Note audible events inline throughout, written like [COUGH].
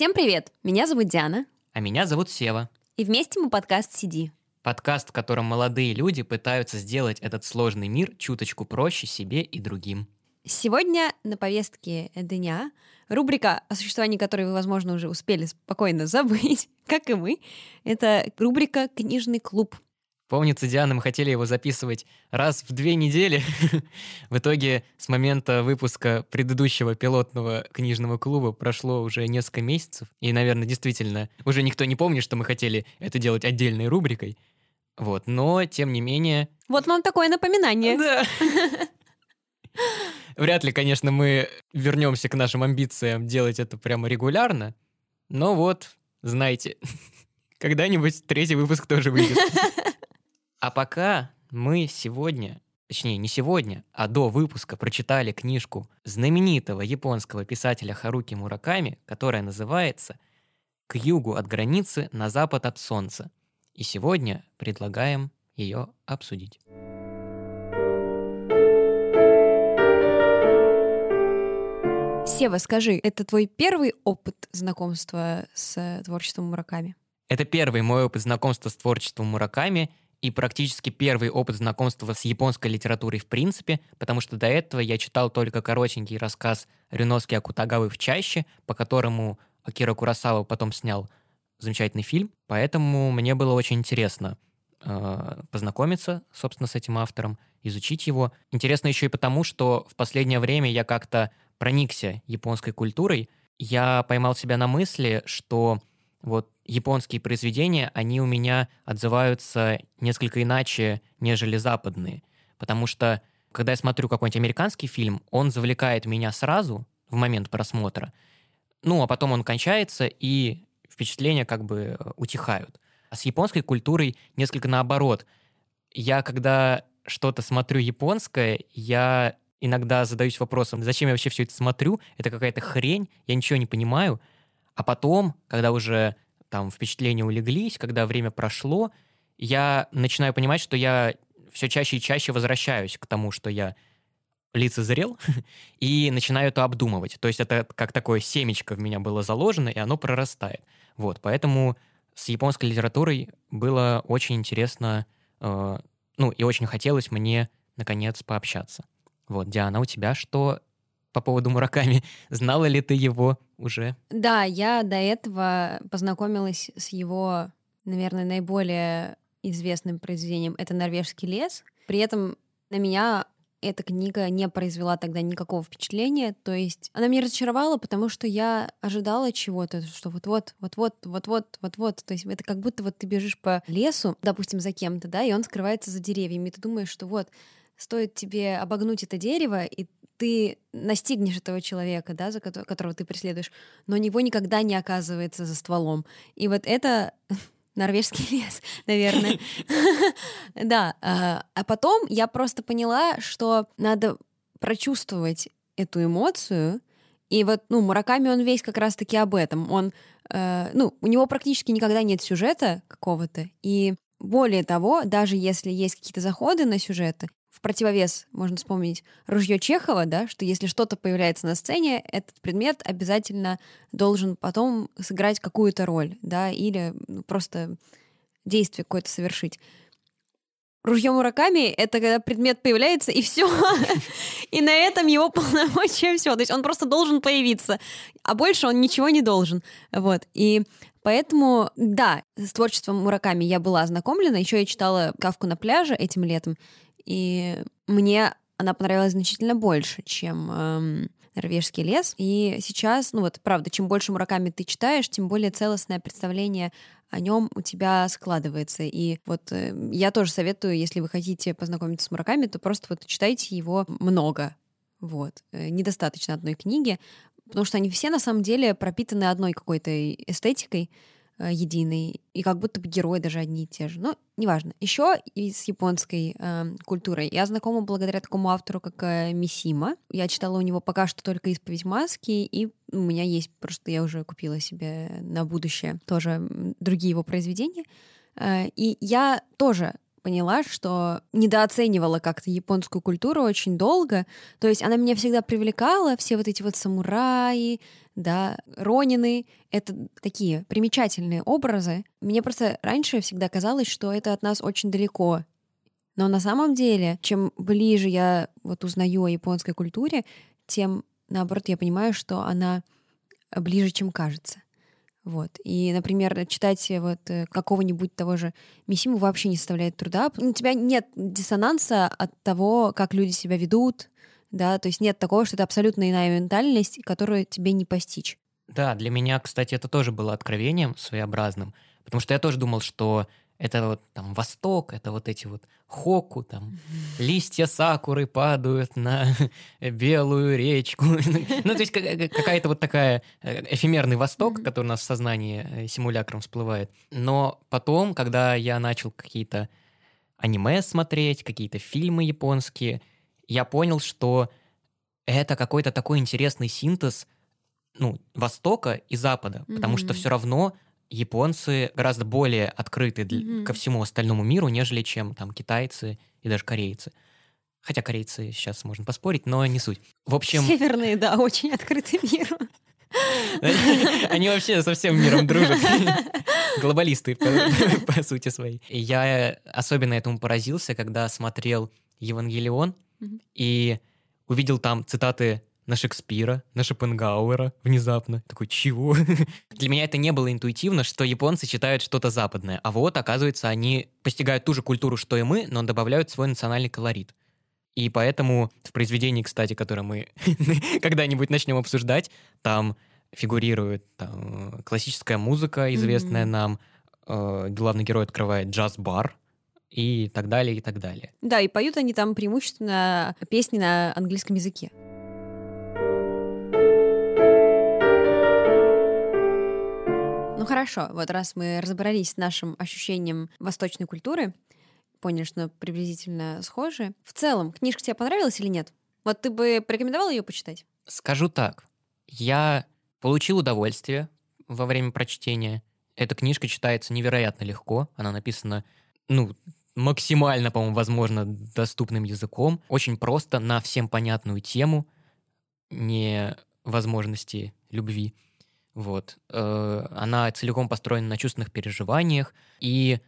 Всем привет! Меня зовут Диана. А меня зовут Сева. И вместе мы подкаст «Сиди». Подкаст, в котором молодые люди пытаются сделать этот сложный мир чуточку проще себе и другим. Сегодня на повестке дня рубрика, о существовании которой вы, возможно, уже успели спокойно забыть, [LAUGHS] как и мы. Это рубрика «Книжный клуб». Помнится, Диана, мы хотели его записывать раз в две недели. [LAUGHS] в итоге с момента выпуска предыдущего пилотного книжного клуба прошло уже несколько месяцев. И, наверное, действительно, уже никто не помнит, что мы хотели это делать отдельной рубрикой. Вот, но, тем не менее... Вот вам такое напоминание. Да. [LAUGHS] Вряд ли, конечно, мы вернемся к нашим амбициям делать это прямо регулярно. Но вот, знаете, [LAUGHS] когда-нибудь третий выпуск тоже выйдет. А пока мы сегодня, точнее не сегодня, а до выпуска прочитали книжку знаменитого японского писателя Харуки Мураками, которая называется «К югу от границы, на запад от солнца». И сегодня предлагаем ее обсудить. Сева, скажи, это твой первый опыт знакомства с творчеством Мураками? Это первый мой опыт знакомства с творчеством Мураками, и практически первый опыт знакомства с японской литературой в принципе, потому что до этого я читал только коротенький рассказ Рюноски Акутагавы в чаще, по которому Акира Курасава потом снял замечательный фильм, поэтому мне было очень интересно э, познакомиться, собственно, с этим автором, изучить его. Интересно еще и потому, что в последнее время я как-то проникся японской культурой. Я поймал себя на мысли, что вот японские произведения, они у меня отзываются несколько иначе, нежели западные. Потому что, когда я смотрю какой-нибудь американский фильм, он завлекает меня сразу, в момент просмотра, ну, а потом он кончается, и впечатления как бы э, утихают. А с японской культурой несколько наоборот. Я, когда что-то смотрю японское, я иногда задаюсь вопросом, зачем я вообще все это смотрю, это какая-то хрень, я ничего не понимаю. А потом, когда уже там впечатления улеглись, когда время прошло, я начинаю понимать, что я все чаще и чаще возвращаюсь к тому, что я лицезрел, [LAUGHS] и начинаю это обдумывать. То есть это как такое семечко в меня было заложено, и оно прорастает. Вот, поэтому с японской литературой было очень интересно, э, ну, и очень хотелось мне, наконец, пообщаться. Вот, Диана, у тебя что по поводу Мураками. Знала ли ты его уже? Да, я до этого познакомилась с его, наверное, наиболее известным произведением. Это «Норвежский лес». При этом на меня эта книга не произвела тогда никакого впечатления. То есть она меня разочаровала, потому что я ожидала чего-то, что вот-вот, вот-вот, вот-вот, вот-вот. То есть это как будто вот ты бежишь по лесу, допустим, за кем-то, да, и он скрывается за деревьями, и ты думаешь, что вот стоит тебе обогнуть это дерево, и ты настигнешь этого человека, да, за которого, которого ты преследуешь, но него никогда не оказывается за стволом. И вот это [LAUGHS] норвежский [LAUGHS] лес, наверное. [LAUGHS] Да. А, а потом я просто поняла, что надо прочувствовать эту эмоцию. И вот, ну, Мураками, он весь как раз-таки об этом. Он, э, ну, у него практически никогда нет сюжета какого-то. И более того, даже если есть какие-то заходы на сюжеты, противовес можно вспомнить ружье Чехова, да, что если что-то появляется на сцене, этот предмет обязательно должен потом сыграть какую-то роль, да, или ну, просто действие какое-то совершить. Ружье Мураками — это когда предмет появляется, и все. [LAUGHS] и на этом его полномочия все. То есть он просто должен появиться, а больше он ничего не должен. Вот. И Поэтому, да, с творчеством Мураками я была ознакомлена. Еще я читала «Кавку на пляже» этим летом. И мне она понравилась значительно больше, чем эм, норвежский лес. И сейчас, ну вот, правда, чем больше Мураками ты читаешь, тем более целостное представление о нем у тебя складывается. И вот э, я тоже советую, если вы хотите познакомиться с Мураками, то просто вот читайте его много. Вот. Э, недостаточно одной книги, потому что они все на самом деле пропитаны одной какой-то эстетикой. Э, единый, и как будто бы герои даже одни и те же. Но неважно. Еще и с японской э, культурой. Я знакома благодаря такому автору, как э, Мисима. Я читала у него пока что только «Исповедь маски», и у меня есть, просто я уже купила себе на будущее тоже другие его произведения. Э, и я тоже поняла, что недооценивала как-то японскую культуру очень долго. То есть она меня всегда привлекала, все вот эти вот самураи, да, ронины. Это такие примечательные образы. Мне просто раньше всегда казалось, что это от нас очень далеко. Но на самом деле, чем ближе я вот узнаю о японской культуре, тем, наоборот, я понимаю, что она ближе, чем кажется. Вот. И, например, читать вот э, какого-нибудь того же Мисиму вообще не составляет труда. У тебя нет диссонанса от того, как люди себя ведут, да, то есть нет такого, что это абсолютно иная ментальность, которую тебе не постичь. Да, для меня, кстати, это тоже было откровением своеобразным, потому что я тоже думал, что это вот там Восток, это вот эти вот хоку, там листья сакуры падают на [LAUGHS] белую речку. [LAUGHS] ну, то есть какая-то вот такая э, эфемерный Восток, который у нас в сознании э, симулякром всплывает. Но потом, когда я начал какие-то аниме смотреть, какие-то фильмы японские, я понял, что это какой-то такой интересный синтез ну, Востока и Запада, потому что все равно японцы гораздо более открыты для, mm-hmm. ко всему остальному миру, нежели чем там китайцы и даже корейцы. Хотя корейцы сейчас можно поспорить, но не суть. В общем... Северные, да, очень открыты миру. [LAUGHS] Они вообще со всем миром дружат. [LAUGHS] Глобалисты, [LAUGHS] по, сути своей. я особенно этому поразился, когда смотрел «Евангелион» и увидел там цитаты на Шекспира, на Шопенгауэра внезапно. Такой, чего? [LAUGHS] Для меня это не было интуитивно, что японцы читают что-то западное. А вот, оказывается, они постигают ту же культуру, что и мы, но добавляют свой национальный колорит. И поэтому в произведении, кстати, которое мы [LAUGHS] когда-нибудь начнем обсуждать, там фигурирует там, классическая музыка, известная mm-hmm. нам. Э, главный герой открывает джаз-бар, и так далее, и так далее. Да, и поют они там преимущественно песни на английском языке. Ну хорошо, вот раз мы разобрались с нашим ощущением восточной культуры, поняли, что приблизительно схожи. В целом, книжка тебе понравилась или нет? Вот ты бы порекомендовал ее почитать? Скажу так. Я получил удовольствие во время прочтения. Эта книжка читается невероятно легко. Она написана, ну, максимально, по-моему, возможно, доступным языком. Очень просто, на всем понятную тему, не возможности любви. Вот. Э, она целиком построена на чувственных переживаниях. И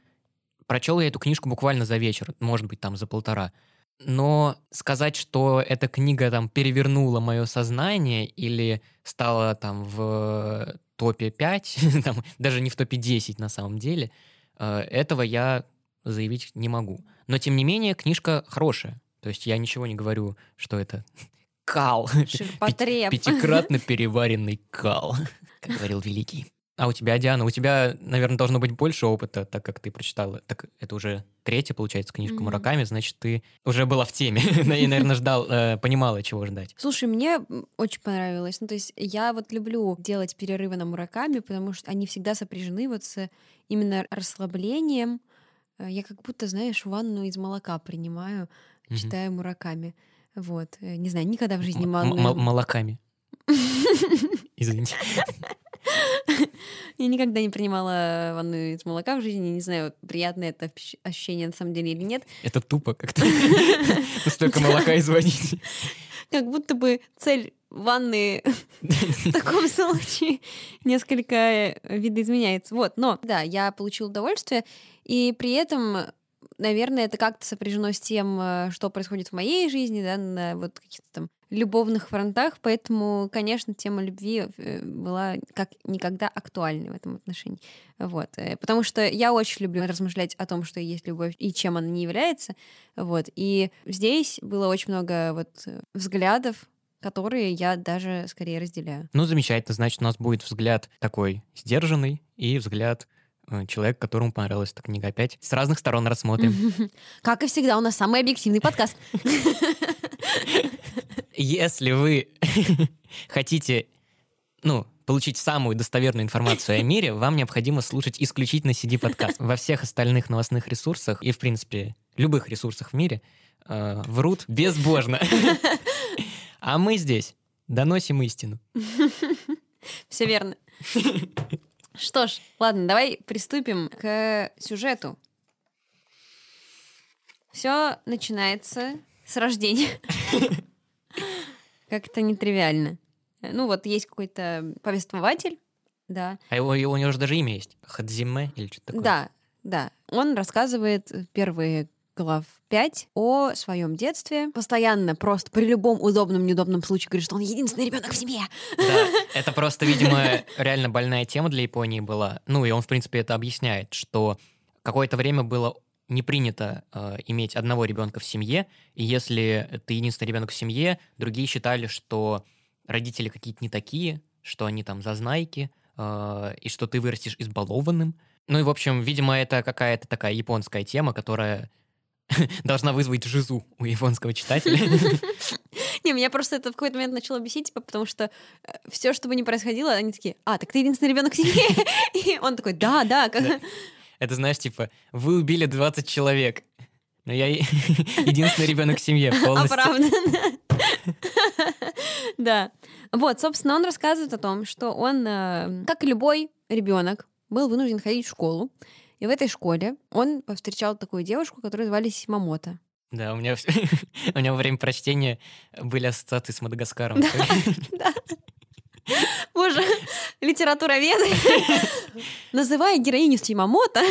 прочел я эту книжку буквально за вечер, может быть, там за полтора. Но сказать, что эта книга там перевернула мое сознание или стала там в топе 5, [LAUGHS] там, даже не в топе 10 на самом деле, э, этого я заявить не могу. Но, тем не менее, книжка хорошая. То есть я ничего не говорю, что это [LAUGHS] кал. Пятикратно переваренный кал как говорил Великий. А у тебя, Диана, у тебя, наверное, должно быть больше опыта, так как ты прочитала. Так это уже третья, получается, книжка mm-hmm. Мураками, значит, ты уже была в теме [LAUGHS] и, наверное, ждал, э, понимала, чего ждать. Слушай, мне очень понравилось. Ну, то есть я вот люблю делать перерывы на Мураками, потому что они всегда сопряжены вот с именно расслаблением. Э, я как будто, знаешь, ванну из молока принимаю, читая Мураками. Вот. Э, не знаю, никогда в жизни ванну... Молоками. [LAUGHS] Извините. Я никогда не принимала ванну из молока в жизни. Не знаю, приятное это ощущение на самом деле или нет. Это тупо как-то. [LAUGHS] Столько молока изводить. Как будто бы цель ванны в таком случае несколько видоизменяется. Вот, но да, я получила удовольствие, и при этом наверное, это как-то сопряжено с тем, э, что происходит в моей жизни, да, на вот каких-то там любовных фронтах, поэтому, конечно, тема любви э, была как никогда актуальной в этом отношении. Вот. Э, потому что я очень люблю размышлять о том, что есть любовь и чем она не является. Вот. И здесь было очень много вот взглядов, которые я даже скорее разделяю. Ну, замечательно. Значит, у нас будет взгляд такой сдержанный и взгляд э, человек, которому понравилась эта книга. Опять с разных сторон рассмотрим. [LAUGHS] Как и всегда, у нас самый объективный подкаст. [LAUGHS] Если вы [LAUGHS] хотите, ну, получить самую достоверную информацию о мире, вам необходимо слушать исключительно CD-подкаст. Во всех остальных новостных ресурсах и, в принципе, любых ресурсах в мире э, врут безбожно. [LAUGHS] А мы здесь доносим истину. [LAUGHS] Все верно. Что ж, ладно, давай приступим к сюжету. Все начинается с рождения. Как-то нетривиально. Ну вот есть какой-то повествователь, да. А его, у него же даже имя есть. Хадзиме или что-то такое. Да, да. Он рассказывает первые глав 5 о своем детстве. Постоянно, просто при любом удобном, неудобном случае говорит, что он единственный ребенок в семье. Да, [LAUGHS] это просто, видимо, реально больная тема для Японии была. Ну, и он, в принципе, это объясняет, что какое-то время было не принято э, иметь одного ребенка в семье, и если ты единственный ребенок в семье, другие считали, что родители какие-то не такие, что они там зазнайки, э, и что ты вырастешь избалованным. Ну и, в общем, видимо, это какая-то такая японская тема, которая [LAUGHS] должна вызвать жизу у японского читателя. [LAUGHS] Не, меня просто это в какой-то момент начало бесить, типа, потому что э, все, что бы ни происходило, они такие, а, так ты единственный ребенок в семье. [LAUGHS] И он такой, да, да. Это знаешь, типа, вы убили 20 человек. Но я [LAUGHS] единственный ребенок в семье полностью. Оправданно. Да. Вот, собственно, он рассказывает о том, что он, э, как и любой ребенок, был вынужден ходить в школу. И в этой школе он повстречал такую девушку, которую звали Симамото. Да, у меня, [LAUGHS] у меня во время прочтения были ассоциации с Мадагаскаром. Да. [LAUGHS] [LAUGHS] Боже, литература веды. [LAUGHS] Называя героиню Симамото,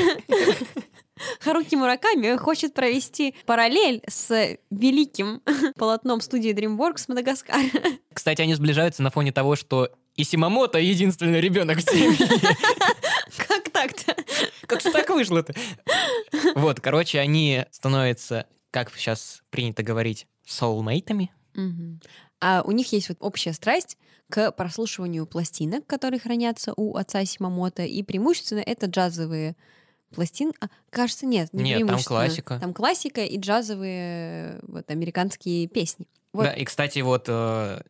[LAUGHS] Харуки Мураками хочет провести параллель с великим полотном студии DreamWorks с Мадагаскара. Кстати, они сближаются на фоне того, что и Симамото единственный ребенок в семье. Как так-то? Как так вышло-то? Вот, короче, они становятся, как сейчас принято говорить, соулмейтами. А у них есть вот общая страсть к прослушиванию пластинок, которые хранятся у отца Симамото, и преимущественно это джазовые пластин... А, кажется, нет, не Нет, там классика. Там классика и джазовые вот, американские песни. Вот. Да, и, кстати, вот э,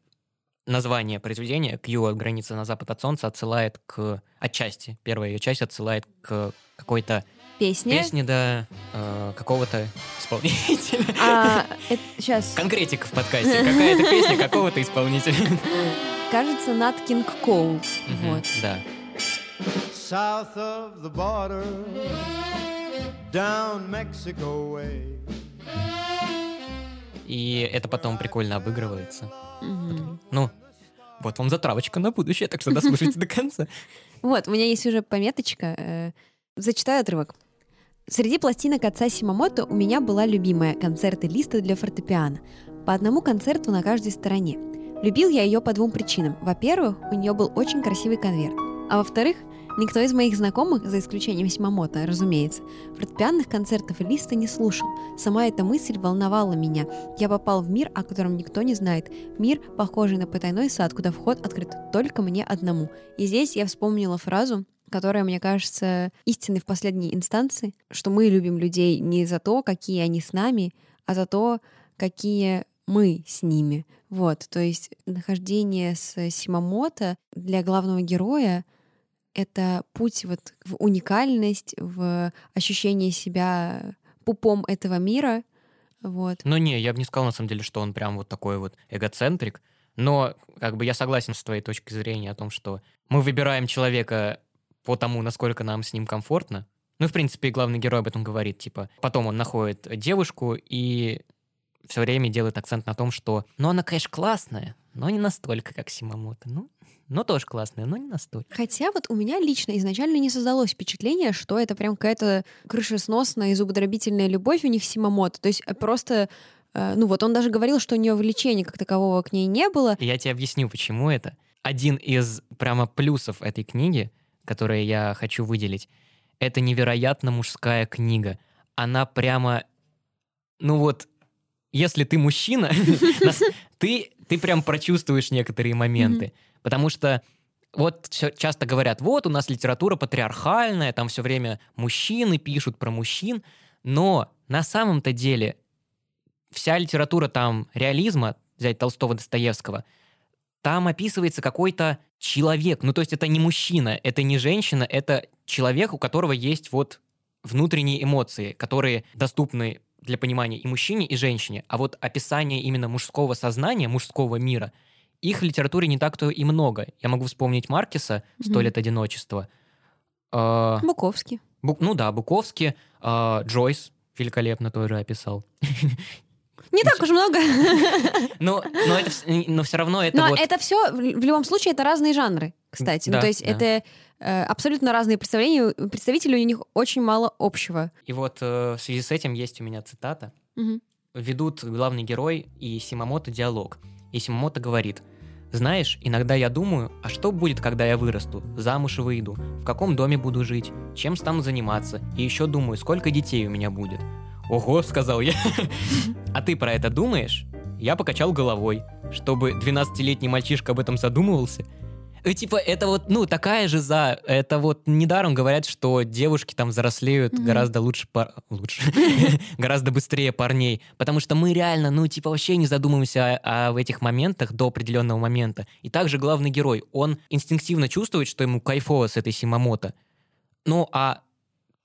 название произведения «Кью от границы на запад от солнца» отсылает к отчасти, первая ее часть отсылает к какой-то песне. Песни, да, э, какого-то исполнителя. А, [LAUGHS] это, сейчас. Конкретика в подкасте. Какая-то песня какого-то исполнителя. Кажется, Нат Кинг Коул. Вот. Да. South of the border, down Mexico way. И это потом прикольно обыгрывается. Mm-hmm. Ну, вот вам затравочка на будущее, так что дослушайте до конца. [LAUGHS] Вот, у меня есть уже пометочка. Э, зачитаю отрывок. Среди пластинок отца Симамото у меня была любимая концерты листа для фортепиано. По одному концерту на каждой стороне. Любил я ее по двум причинам. Во-первых, у нее был очень красивый конверт. А во-вторых, Никто из моих знакомых, за исключением Симамото, разумеется, фортепианных концертов листа не слушал. Сама эта мысль волновала меня. Я попал в мир, о котором никто не знает. Мир, похожий на потайной сад, куда вход открыт только мне одному. И здесь я вспомнила фразу, которая, мне кажется, истинной в последней инстанции, что мы любим людей не за то, какие они с нами, а за то, какие мы с ними. Вот, то есть нахождение с Симамото для главного героя — это путь вот в уникальность, в ощущение себя пупом этого мира. Вот. Ну не, я бы не сказал на самом деле, что он прям вот такой вот эгоцентрик, но как бы я согласен с твоей точки зрения о том, что мы выбираем человека по тому, насколько нам с ним комфортно. Ну, в принципе, главный герой об этом говорит, типа, потом он находит девушку и все время делает акцент на том, что, ну, она, конечно, классная, но не настолько, как Симамото. Ну, но тоже классная, но не настолько. Хотя вот у меня лично изначально не создалось впечатление, что это прям какая-то крышесносная и зубодробительная любовь у них Симамото. То есть э, просто э, ну вот он даже говорил, что у нее влечения как такового к ней не было. Я тебе объясню, почему это. Один из прямо плюсов этой книги, которые я хочу выделить, это невероятно мужская книга. Она прямо, ну вот, если ты мужчина, [LAUGHS] ты, ты прям прочувствуешь некоторые моменты. Потому что вот часто говорят, вот у нас литература патриархальная, там все время мужчины пишут про мужчин, но на самом-то деле вся литература там реализма, взять Толстого Достоевского, там описывается какой-то человек. Ну, то есть это не мужчина, это не женщина, это человек, у которого есть вот внутренние эмоции, которые доступны для понимания и мужчине, и женщине. А вот описание именно мужского сознания, мужского мира — их в литературе не так-то и много. Я могу вспомнить Маркиса «Сто лет одиночества». Буковский. Бу, ну да, Буковский, э, Джойс, великолепно тоже описал. [LAUGHS] Не так уж много. [LAUGHS] Но, но, это, вс- но все равно это Но вот... это все, в любом случае, это разные жанры, кстати. ну, то есть да. это э, абсолютно разные представления. У Представителей у них очень мало общего. И вот э, в связи с этим есть у меня цитата. Ведут главный герой и Симамото диалог. И Симамото говорит, «Знаешь, иногда я думаю, а что будет, когда я вырасту, замуж выйду, в каком доме буду жить, чем стану заниматься, и еще думаю, сколько детей у меня будет». «Ого», — сказал я. «А ты про это думаешь?» Я покачал головой, чтобы 12-летний мальчишка об этом задумывался. И, типа, это вот, ну, такая же за... Это вот недаром говорят, что девушки там взрослеют Мгм. гораздо лучше... пар- Лучше. [LAUGHS] гораздо быстрее парней. Потому что мы реально, ну, типа, вообще не задумываемся о, о- этих моментах до определенного момента. И также главный герой, он инстинктивно чувствует, что ему кайфово с этой Симамото. Ну, а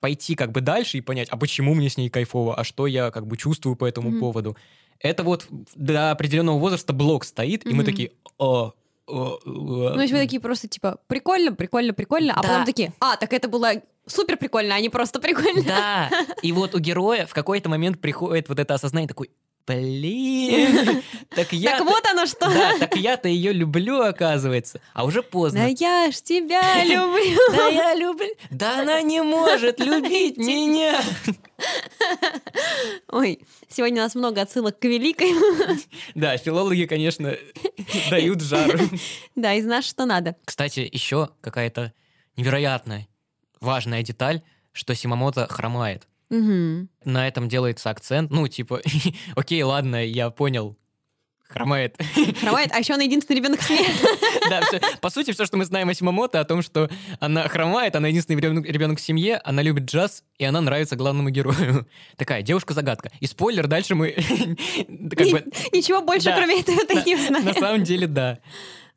пойти как бы дальше и понять, а почему мне с ней кайфово, а что я как бы чувствую по этому Мгм. поводу. Это вот до определенного возраста блок стоит, и мы такие, «О, о, о». Ну, есть вы такие просто типа прикольно, прикольно, прикольно, а Да. потом такие, а, так это было супер прикольно, а не просто прикольно. Да, [LAUGHS] и вот у героя в какой-то момент приходит вот это осознание такой, блин, [LAUGHS] так я... Так вот оно что. Да, так я-то ее люблю, оказывается. А уже Да поздно. я ж тебя [LAUGHS] люблю. Да я люблю. Да она не может любить меня. Ой, сегодня у нас много отсылок к великой. [LAUGHS] Да, филологи, конечно, дают жару. Да, из нас что надо. Кстати, еще какая-то невероятная важная деталь, что Симамото хромает. Мгм. На этом делается акцент. Ну, типа, [LAUGHS] окей, ладно, я понял. Хромает. [LAUGHS] Хромает, а еще он единственный ребенок в семье. [LAUGHS] Да, всё. по сути, все, что мы знаем о Симамото, о том, что она хромает, она единственный ребенок в семье, она любит джаз, и она нравится главному герою. Такая девушка-загадка. И спойлер, дальше мы. Ничего больше, кроме этого, не На узнаешь. самом деле, да.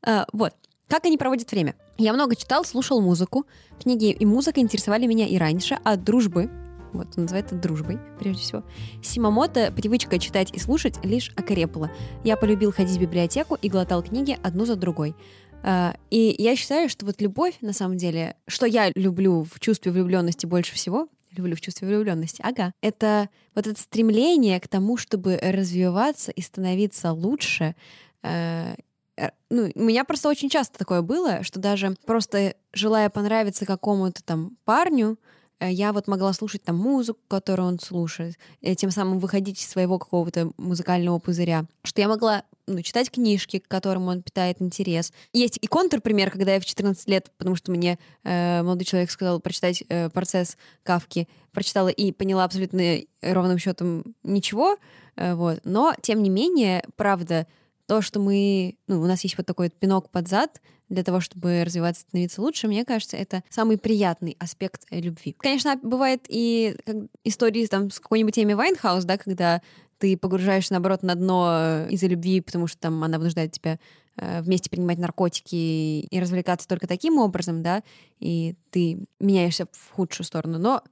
А, Вот. Как они проводят время? Я много читал, слушал музыку. Книги и музыка интересовали меня и раньше, а дружбы, вот он называет это дружбой, прежде всего. Симамото привычка читать и слушать лишь окрепла. Я полюбил ходить в библиотеку и глотал книги одну за другой. А, И я считаю, что вот любовь, на самом деле, что я люблю в чувстве влюбленности больше всего, люблю в чувстве влюбленности, ага, это вот это стремление к тому, чтобы развиваться и становиться лучше, э, э, ну, у меня просто очень часто такое было, что даже просто желая понравиться какому-то там парню, я вот могла слушать там музыку, которую он слушает, тем самым выходить из своего какого-то музыкального пузыря, что я могла ну, читать книжки, к которым он питает интерес. Есть и контрпример, когда я в 14 лет, потому что мне э, молодой человек сказал прочитать э, «Процесс Кавки», прочитала и поняла абсолютно э, ровным счетом ничего, э, вот. Но, тем не менее, правда, то, что мы, ну, у нас есть вот такой пинок под зад для того, чтобы развиваться, становиться лучше, мне кажется, это самый приятный аспект э, любви. Конечно, бывает и истории там с какой-нибудь Эми Вайнхаус, да, когда ты погружаешься, наоборот, на дно э, из-за любви, потому что там она вынуждает тебя э, вместе принимать наркотики и развлекаться только таким образом, да, и ты меняешься в худшую сторону. Но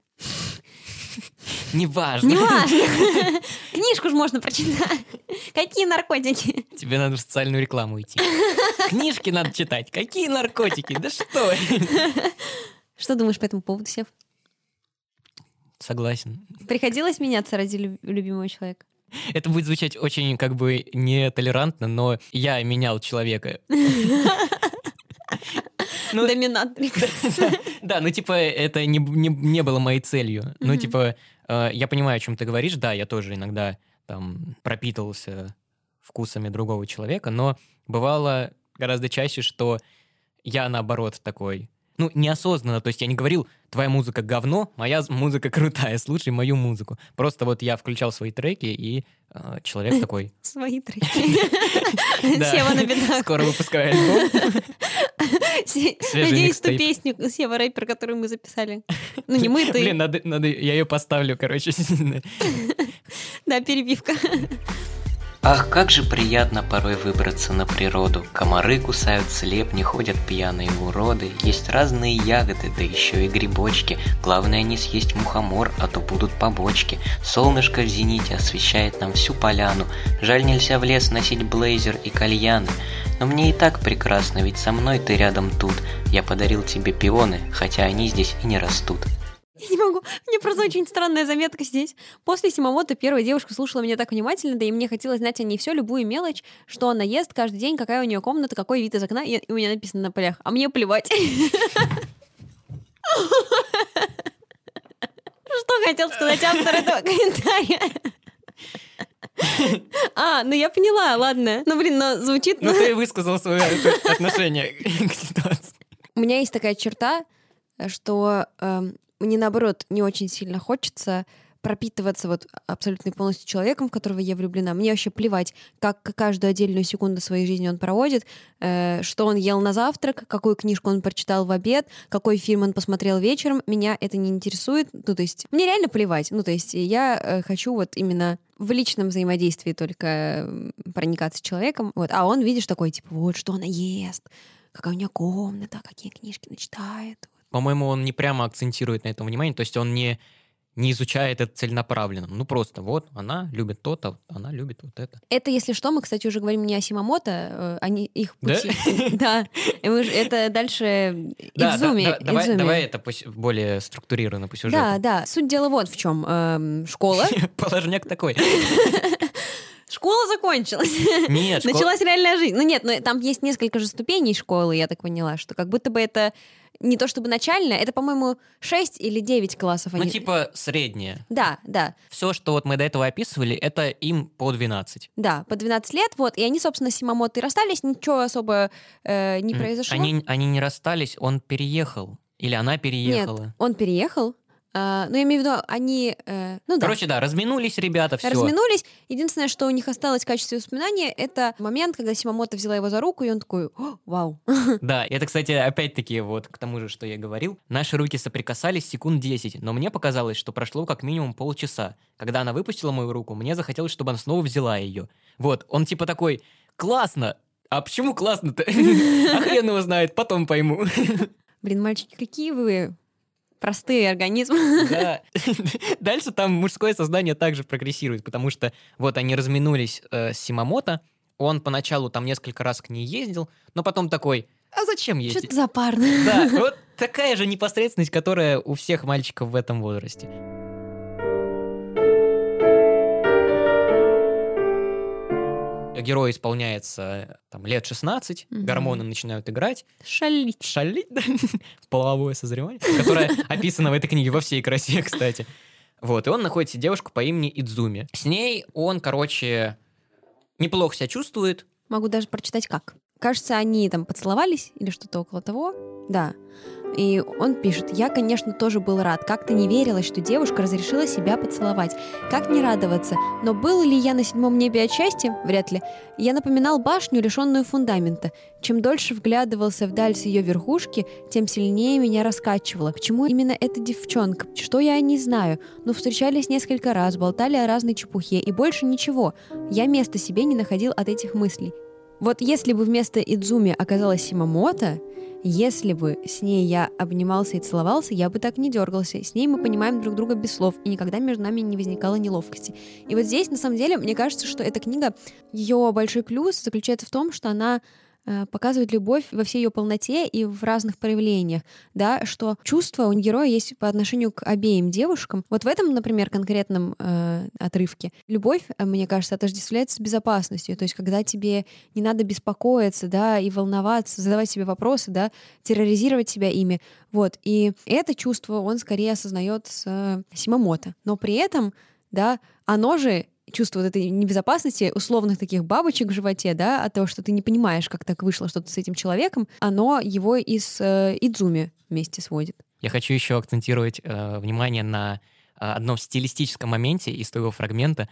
Неважно. неважно, [LAUGHS] книжку же можно прочитать. Какие наркотики? Тебе надо в социальную рекламу идти. [LAUGHS] Книжки надо читать. Какие наркотики? Да что? Что думаешь по этому поводу, Сев? Согласен. Приходилось меняться ради люб- любимого человека? Это будет звучать очень как бы нетолерантно, но я менял человека. [LAUGHS] Ну, Доминатрикс. [LAUGHS] Да, ну типа это не, не, не было моей целью. Ну типа э, я понимаю, о чем ты говоришь. Да, я тоже иногда там пропитывался вкусами другого человека, но бывало гораздо чаще, что я наоборот такой, ну неосознанно, то есть я не говорил, твоя музыка говно, моя музыка крутая, слушай мою музыку. Просто вот я включал свои треки и э, человек [LAUGHS] такой, Свои треки. [LAUGHS] Сева на бедах. скоро выпускаю альбом. Надеюсь, ту песню Сева рэпер, которую мы записали. Ну, не мы, ты. Блин, надо, я ее поставлю, короче. [LAUGHS] Да, перебивка. Ах, как же приятно порой выбраться на природу. Комары кусают слепни, ходят пьяные уроды. Есть разные ягоды, да еще и грибочки. Главное не съесть мухомор, а то будут побочки. Солнышко в зените освещает нам всю поляну. Жаль, нельзя в лес носить блейзер и кальяны. Но мне и так прекрасно, ведь со мной ты рядом тут. Я подарил тебе пионы, хотя они здесь и не растут. Я не могу. Мне просто очень странная заметка здесь. После Симамото первая девушка слушала меня так внимательно, да и мне хотелось знать о ней все, любую мелочь, что она ест каждый день, какая у нее комната, какой вид из окна, и у меня написано на полях. А мне плевать. Что хотел сказать автор этого комментария? А, ну я поняла, ладно. Ну, блин, но звучит... Ну, ты высказал свое отношение к ситуации. У меня есть такая черта, что э, мне, наоборот, не очень сильно хочется пропитываться вот абсолютно полностью человеком, в которого я влюблена. Мне вообще плевать, как каждую отдельную секунду своей жизни он проводит, э, что он ел на завтрак, какую книжку он прочитал в обед, какой фильм он посмотрел вечером. Меня это не интересует. Ну, то есть, мне реально плевать. Ну, то есть, я э, хочу вот именно в личном взаимодействии только проникаться с человеком. Вот. А он, видишь, такой, типа, вот, что она ест, какая у нее комната, какие книжки начитает. По-моему, он не прямо акцентирует на этом внимание, то есть он не не изучает это целенаправленно. Ну, просто вот, она любит то-то, она любит вот это. Это, если что, мы, кстати, уже говорим не о Симамото, они э, их пути. [LAUGHS] Да? Это дальше Идзуми. Давай это более структурированно по сюжету. Да, да. Суть дела вот в чем. Эм, школа. [LAUGHS] Положняк такой. [LAUGHS] Школа закончилась. Нет, Началась реальная жизнь. Ну нет, но там есть несколько же ступеней школы, я так поняла, что как будто бы это не то чтобы начальная, это, по-моему, 6 или 9 классов. Ну, типа средняя. Да, да. Все, что вот мы до этого описывали, это им по 12. Да, по 12 лет, вот, и они, собственно, с Симамото расстались, ничего особо э, не произошло. Они, они не расстались, он переехал. Или она переехала? Нет, он переехал, ну, я имею в виду, они... Uh, ну, Короче, да. да, разминулись ребята, все. Разминулись. Единственное, что у них осталось в качестве воспоминания, это момент, когда Симамото взяла его за руку, и он такой, вау. [LAUGHS] Да, это, кстати, опять-таки, вот к тому же, что я говорил. Наши руки соприкасались секунд 10, но мне показалось, что прошло как минимум полчаса. Когда она выпустила мою руку, мне захотелось, чтобы она снова взяла ее. Вот, он типа такой, классно! А почему классно-то? [LAUGHS] А хрен его знает, потом пойму. [LAUGHS] Блин, мальчики, какие вы простые организмы. Да. [LAUGHS] Дальше там мужское сознание также прогрессирует, потому что вот они разминулись э, с Симамото, он поначалу там несколько раз к ней ездил, но потом такой, а зачем ездить? Что-то запарно. Да, вот такая же непосредственность, которая у всех мальчиков в этом возрасте. Герою исполняется там, лет 16, угу. гормоны начинают играть. Шалить. Шалить, да. [LAUGHS] Половое созревание, которое описано в этой книге во всей красе, [LAUGHS] кстати. Вот, и он находит себе девушку по имени Идзуми. С ней он, короче, неплохо себя чувствует. Могу даже прочитать как. Кажется, они там поцеловались или что-то около того. Да. И он пишет, я, конечно, тоже был рад. Как-то не верилось, что девушка разрешила себя поцеловать. Как не радоваться? Но был ли я на седьмом небе от счастья? Вряд ли. Я напоминал башню, лишенную фундамента. Чем дольше вглядывался вдаль с ее верхушки, тем сильнее меня раскачивало. Почему именно эта девчонка? Что я о ней знаю? Ну, встречались несколько раз, болтали о разной чепухе, и больше ничего. Я места себе не находил от этих мыслей. Вот если бы вместо Идзуми оказалась Симамото, если бы с ней я обнимался и целовался, я бы так не дергался. С ней мы понимаем друг друга без слов, и никогда между нами не возникало неловкости. И вот здесь, на самом деле, мне кажется, что эта книга, ее большой плюс заключается в том, что она показывает любовь во всей ее полноте и в разных проявлениях, да, что чувство у героя есть по отношению к обеим девушкам. Вот в этом, например, конкретном э, отрывке любовь, э, мне кажется, отождествляется с безопасностью, то есть когда тебе не надо беспокоиться, да, и волноваться, задавать себе вопросы, да, терроризировать себя ими, вот, и это чувство он скорее осознает с э, Симамото, но при этом, да, оно же чувство вот этой небезопасности, условных таких бабочек в животе, да, от того, что ты не понимаешь, как так вышло что-то с этим человеком, оно его из э, Идзуми вместе сводит. Я хочу еще акцентировать э, внимание на э, одном стилистическом моменте из твоего фрагмента.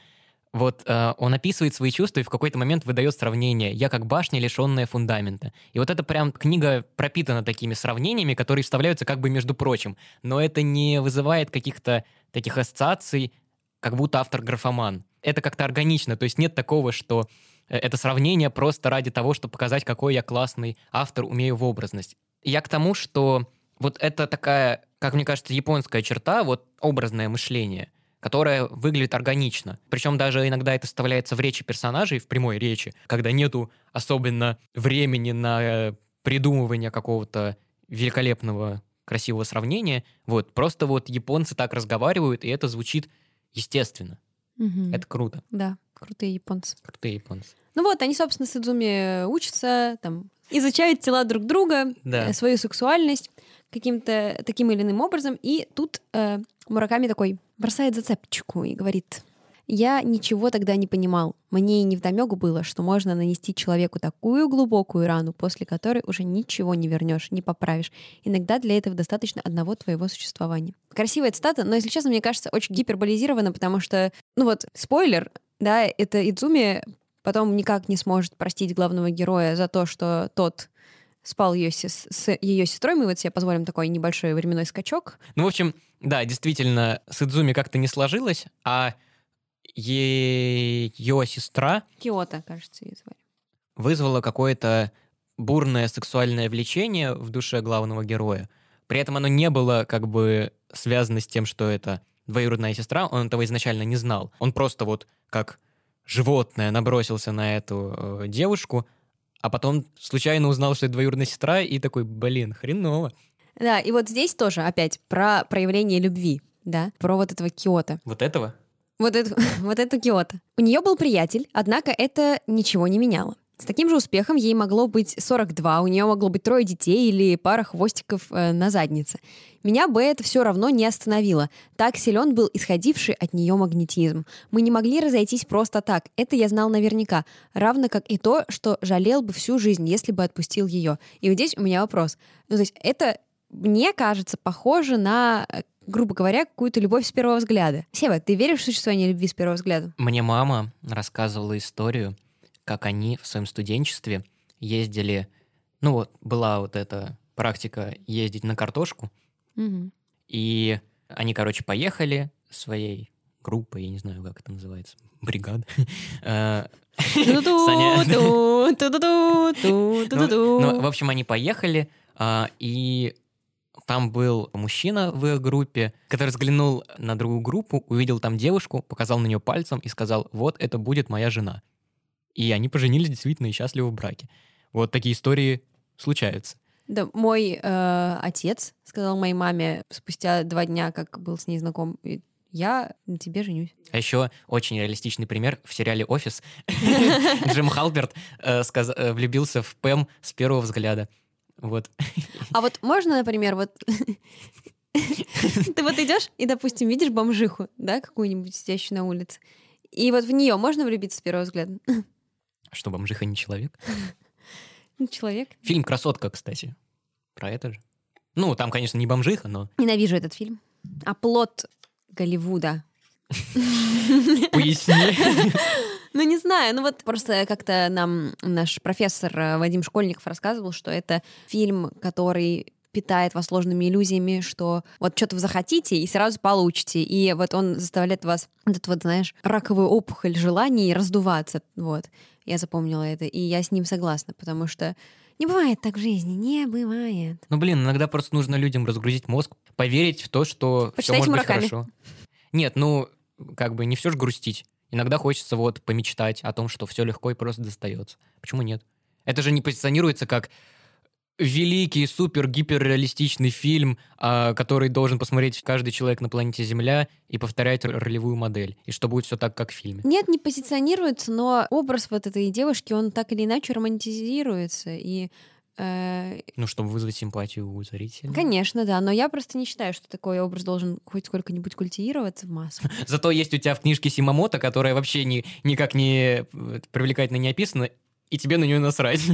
Вот э, он описывает свои чувства и в какой-то момент выдает сравнение «я как башня, лишенная фундамента». И вот эта прям книга пропитана такими сравнениями, которые вставляются как бы между прочим. Но это не вызывает каких-то таких ассоциаций, как будто автор графоман это как-то органично, то есть нет такого, что э, это сравнение просто ради того, чтобы показать, какой я классный автор, умею в образность. Я к тому, что вот это такая, как мне кажется, японская черта, вот образное мышление, которое выглядит органично. Причем даже иногда это вставляется в речи персонажей, в прямой речи, когда нету особенно времени на э, придумывание какого-то великолепного красивого сравнения. Вот, просто вот японцы так разговаривают, и это звучит естественно. Мгм. Это круто. Да, крутые японцы. Крутые японцы. Ну вот, они, собственно, с Идзуми учатся, там, изучают тела друг друга, Да. э, свою сексуальность каким-то таким или иным образом. И тут э, Мураками такой бросает зацепочку и говорит, я ничего тогда не понимал. Мне и невдомёк было, что можно нанести человеку такую глубокую рану, после которой уже ничего не вернешь, не поправишь. Иногда для этого достаточно одного твоего существования. Красивая цитата, но, если честно, мне кажется, очень гиперболизирована, потому что, ну вот, спойлер, да, это Идзуми потом никак не сможет простить главного героя за то, что тот спал её сес- с ее сестрой. Мы вот себе позволим такой небольшой временной скачок. Ну, в общем, да, действительно, с Идзуми как-то не сложилось, а ее сестра Киота, кажется, ее звали. вызвала какое-то бурное сексуальное влечение в душе главного героя. При этом оно не было как бы связано с тем, что это двоюродная сестра, он этого изначально не знал. Он просто вот как животное набросился на эту э, девушку, а потом случайно узнал, что это двоюродная сестра, и такой, блин, хреново. Да, и вот здесь тоже опять про проявление любви, да, про вот этого Киота. Вот этого? Вот эту, [LAUGHS] вот эту Киото. У нее был приятель, однако это ничего не меняло. С таким же успехом ей могло быть 42, у нее могло быть трое детей или пара хвостиков э, на заднице. Меня бы это все равно не остановило. Так силен был исходивший от нее магнетизм. Мы не могли разойтись просто так. Это я знал наверняка. Равно как и то, что жалел бы всю жизнь, если бы отпустил ее. И вот здесь у меня вопрос. Ну, то есть это, мне кажется, похоже на, э, грубо говоря, какую-то любовь с первого взгляда. Сева, ты веришь в существование любви с первого взгляда? Мне мама рассказывала историю, как они в своем студенчестве ездили... Ну вот, была вот эта практика ездить на картошку, Мгм. и они, короче, поехали своей группой, я не знаю, как это называется, бригада. [LAUGHS] Э, [LAUGHS] Ну, ну, в общем, они поехали, а, и там был мужчина в их группе, который взглянул на другую группу, увидел там девушку, показал на нее пальцем и сказал, вот это будет моя жена. И они поженились действительно и счастливы в браке. Вот такие истории случаются. Да, мой э, отец сказал моей маме спустя два дня, как был с ней знаком, «И я на тебе женюсь. А еще очень реалистичный пример в сериале «Офис». [LAUGHS] Джим Халберт э, э, влюбился в Пэм с первого взгляда. Вот. А вот можно, например, вот ты вот идешь и, допустим, видишь бомжиху, да, какую-нибудь сидящую на улице, и вот в нее можно влюбиться с первого взгляда? Что, бомжиха не человек? Ну, Человек. Фильм «Красотка», кстати. Про это же. Ну, там, конечно, не бомжиха, но Ненавижу этот фильм. Оплот Голливуда. поясни. Ну, не знаю, ну вот просто как-то нам наш профессор э, Вадим Школьников рассказывал, что это фильм, который питает вас ложными иллюзиями, что вот что-то вы захотите и сразу получите. И вот он заставляет вас, вот эту вот, знаешь, раковую опухоль желаний раздуваться. Вот. Я запомнила это, и я с ним согласна, потому что не бывает так в жизни, не бывает. Ну, блин, иногда просто нужно людям разгрузить мозг, поверить в то, что все может быть хорошо. Нет, ну, как бы не все же грустить. Иногда хочется вот помечтать о том, что все легко и просто достается. Почему нет? Это же не позиционируется как великий, супер, гиперреалистичный фильм, а, который должен посмотреть каждый человек на планете Земля и повторять ролевую модель. И что будет все так, как в фильме. Нет, не позиционируется, но образ вот этой девушки, он так или иначе романтизируется. И Ну, чтобы вызвать симпатию у зрителя. Конечно, да, но я просто не считаю, что такой образ должен хоть сколько-нибудь культивироваться в массах. [LAUGHS] Зато есть у тебя в книжке Симамото, которая вообще ни, никак не э, привлекательно не описана, и тебе на нее насрать. [LAUGHS]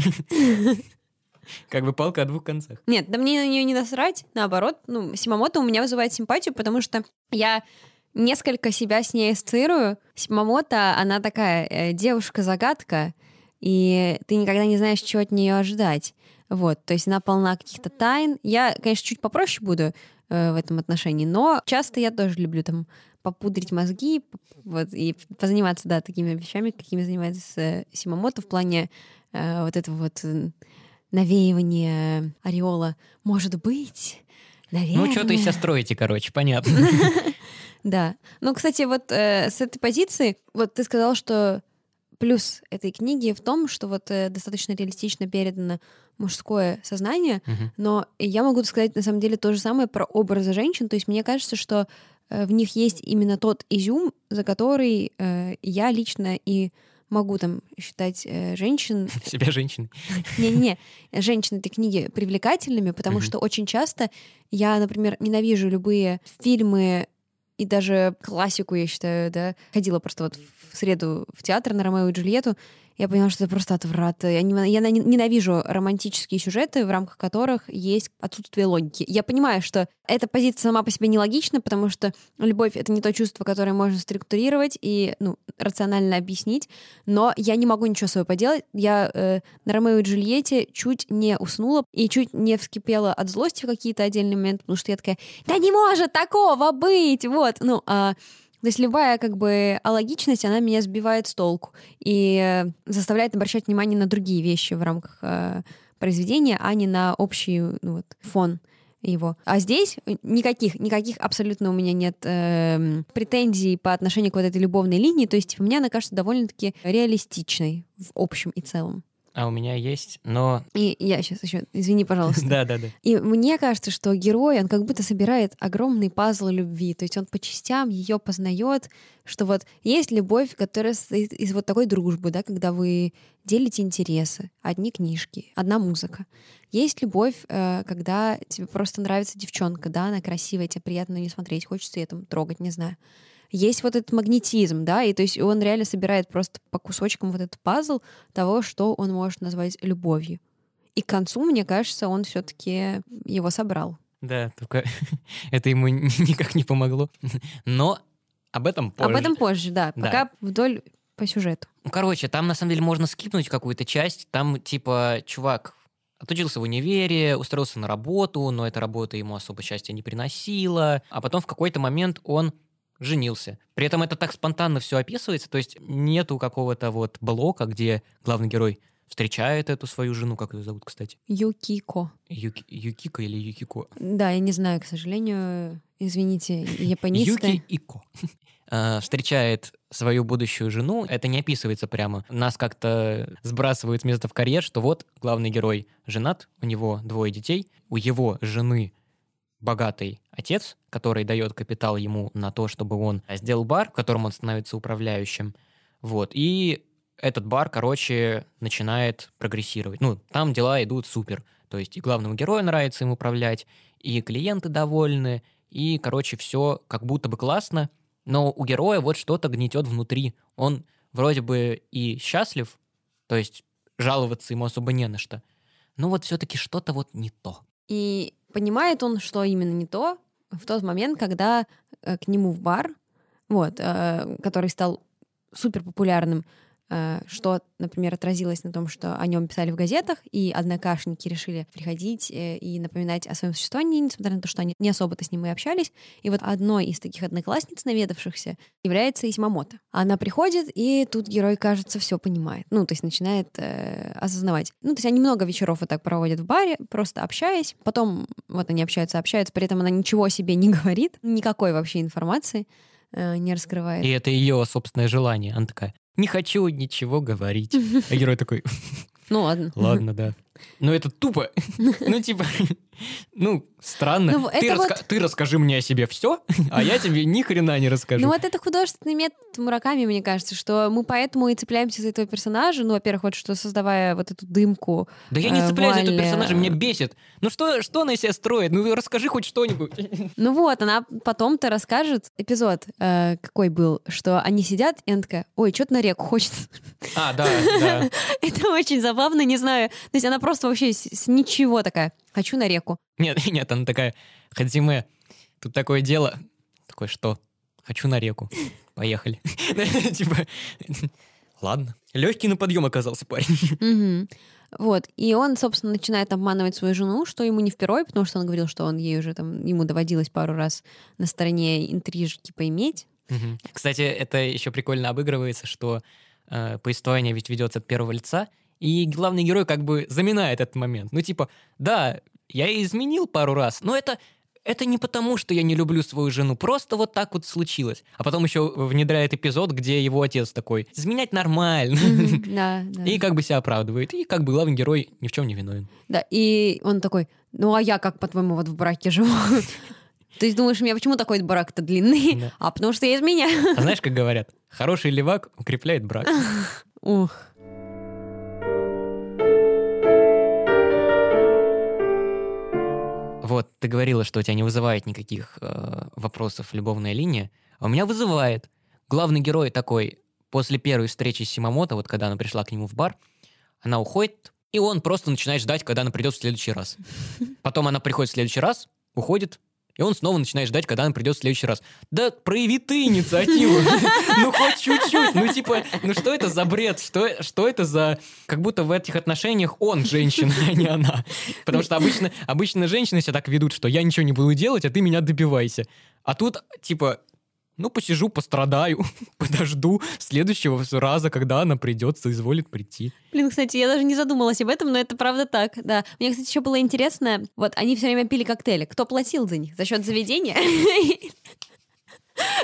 [LAUGHS] Как бы палка о двух концах. Нет, да мне на нее не насрать, наоборот. Ну, Симамото у меня вызывает симпатию, потому что я несколько себя с ней ассоциирую. Симамото, она такая э, девушка-загадка, и ты никогда не знаешь, чего от нее ожидать. Вот, то есть она полна каких-то тайн. Я, конечно, чуть попроще буду э, в этом отношении, но часто я тоже люблю там попудрить мозги, вот, и позаниматься, да, такими вещами, какими занимается Симамото в плане э, вот этого вот навеивания ореола. Может быть, наверное. Ну, что-то из себя строите, короче, понятно. [LAUGHS] Да. Ну, кстати, вот э, с этой позиции, вот ты сказал, что плюс этой книги в том, что вот э, достаточно реалистично передано мужское сознание, Мгм. но я могу сказать на самом деле то же самое про образы женщин. То есть мне кажется, что э, в них есть именно тот изюм, за который э, я лично и могу там считать э, женщин [LAUGHS] Себя женщиной. [LAUGHS] не-не-не, женщин этой книги привлекательными, потому что очень часто я, например, ненавижу любые фильмы и даже классику, я считаю, да. Ходила просто вот в среду в театр на Ромео и Джульетту, я поняла, что это просто отврат. Я, не- я на- ненавижу романтические сюжеты, в рамках которых есть отсутствие логики. Я понимаю, что эта позиция сама по себе нелогична, потому что любовь — это не то чувство, которое можно структурировать и ну, рационально объяснить, но я не могу ничего своего поделать. Я э, на Ромео и Джульетте чуть не уснула и чуть не вскипела от злости в какие-то отдельные моменты, потому что я такая, да не может такого быть, вот, ну, а, то есть любая как бы алогичность, она меня сбивает с толку и э, заставляет обращать внимание на другие вещи в рамках э, произведения, а не на общий ну, вот, фон его. А здесь никаких, никаких абсолютно у меня нет эм, претензий по отношению к вот этой любовной линии. То есть типа, мне она кажется довольно-таки реалистичной в общем и целом. А у меня есть, но... И я сейчас еще, извини, пожалуйста. [LAUGHS] Да-да-да. И мне кажется, что герой, он как будто собирает огромный пазл любви. То есть он по частям ее познает, что вот есть любовь, которая состоит из вот такой дружбы, да, когда вы делите интересы, одни книжки, одна музыка. Есть любовь, э, когда тебе просто нравится девчонка, да, она красивая, тебе приятно на нее смотреть, хочется ее там трогать, не знаю. Есть вот этот магнетизм, да, и то есть он реально собирает просто по кусочкам вот этот пазл того, что он может назвать любовью. И к концу, мне кажется, он все-таки его собрал. Да, только [LAUGHS] это ему ни- [LAUGHS] никак не помогло. Но об этом позже. Об этом позже, да. Да. Пока вдоль по сюжету. Ну, короче, там на самом деле можно скипнуть какую-то часть. Там, типа, чувак отучился в универе, устроился на работу, но эта работа ему особо счастья не приносила. А потом в какой-то момент он женился. При этом это так спонтанно все описывается, то есть нету какого-то вот блока, где главный герой встречает эту свою жену, как ее зовут, кстати? Юкико. Юки- Юкика или Юкико? Да, я не знаю, к сожалению. Извините, японисты. Юки Ико. [LAUGHS] А, Встречает свою будущую жену. Это не описывается прямо. Нас как-то сбрасывают с места в карьер, что вот главный герой женат, у него двое детей, у его жены богатый отец, который дает капитал ему на то, чтобы он сделал бар, в котором он становится управляющим. Вот. И этот бар, короче, начинает прогрессировать. Ну, там дела идут супер. То есть и главному герою нравится им управлять, и клиенты довольны, и, короче, все как будто бы классно, но у героя вот что-то гнетет внутри. Он вроде бы и счастлив, то есть жаловаться ему особо не на что, но вот все-таки что-то вот не то. И понимает он, что именно не то, в тот момент, когда э, к нему в бар, вот, э, который стал супер популярным, что, например, отразилось на том, что о нем писали в газетах, и однокашники решили приходить э, и напоминать о своем существовании, несмотря на то, что они не особо-то с ним и общались. И вот одной из таких одноклассниц, наведавшихся, является Исимамото. Она приходит, и тут герой, кажется, все понимает. Ну, то есть начинает э, осознавать. Ну, то есть они много вечеров вот так проводят в баре, просто общаясь. Потом вот они общаются, общаются, при этом она ничего себе не [LAUGHS] говорит, никакой вообще информации э, не раскрывает. И это ее собственное желание. Она такая, не хочу ничего говорить. [LAUGHS] А герой такой, [LAUGHS] Ну ладно. ладно, да. Но это тупо. [LAUGHS] Ну, типа, ну, странно. Ну, Ты, раска- вот- ты расскажи мне о себе все, а я тебе ни хрена не расскажу. Ну вот это художественный метод Мураками, мне кажется, что мы поэтому и цепляемся за этого персонажа. Ну, во-первых, вот что создавая вот эту дымку. Да я не э, цепляюсь за этого персонажа, меня бесит. Ну что, что она из себя строит? Ну расскажи хоть что-нибудь. [LAUGHS] Ну вот, она потом-то расскажет эпизод, э, какой был, что они сидят, и она такая, ой, что-то на реку хочется. А, да, да. [LAUGHS] Это очень забавно, не знаю. То есть она просто вообще с, с ничего такая, хочу на реку. Нет, [LAUGHS] нет, она такая, Хадзиме, тут такое дело. Такой, что? Хочу на реку. Поехали. [LAUGHS] Типа, ладно. Легкий на подъем оказался парень. [LAUGHS] Вот. И он, собственно, начинает обманывать свою жену, что ему не впервой, потому что он говорил, что он ей уже там, ему доводилось пару раз на стороне интрижки поиметь. Кстати, это еще прикольно обыгрывается, что э, повествование ведь ведется от первого лица, и главный герой как бы заминает этот момент. Ну, типа, да, я изменил пару раз, но это это не потому, что я не люблю свою жену, просто вот так вот случилось. А потом еще внедряет эпизод, где его отец такой, изменять нормально. [LAUGHS] Да, да. И как бы себя оправдывает. И как бы главный герой ни в чем не виновен. Да, и он такой, ну а я как, по-твоему, вот в браке живу? [LAUGHS] То есть думаешь, у меня почему такой брак-то длинный? Да. А потому что я из меня. А знаешь, как говорят, хороший левак укрепляет брак. [LAUGHS] Ух. Ты говорила, что у тебя не вызывает никаких э, вопросов любовная линия, а у меня вызывает. Главный герой такой, после первой встречи с Симамото, вот когда она пришла к нему в бар, она уходит, и он просто начинает ждать, когда она придет в следующий раз. [LAUGHS] Потом она приходит в следующий раз, уходит, и он снова начинает ждать, когда она придет в следующий раз. Да прояви ты инициативу. [LAUGHS] Ну хоть чуть-чуть. Ну типа, ну что это за бред? Что, что это за... Как будто в этих отношениях он женщина, а не она. Потому что обычно, обычно женщины себя так ведут, что я ничего не буду делать, а ты меня добивайся. А тут, типа, ну, посижу, пострадаю, [LAUGHS] подожду следующего раза, когда она придет, соизволит прийти. Блин, кстати, я даже не задумалась об этом, но это правда так, да. Мне, кстати, еще было интересно, вот они все время пили коктейли. Кто платил за них? За счет заведения? [LAUGHS]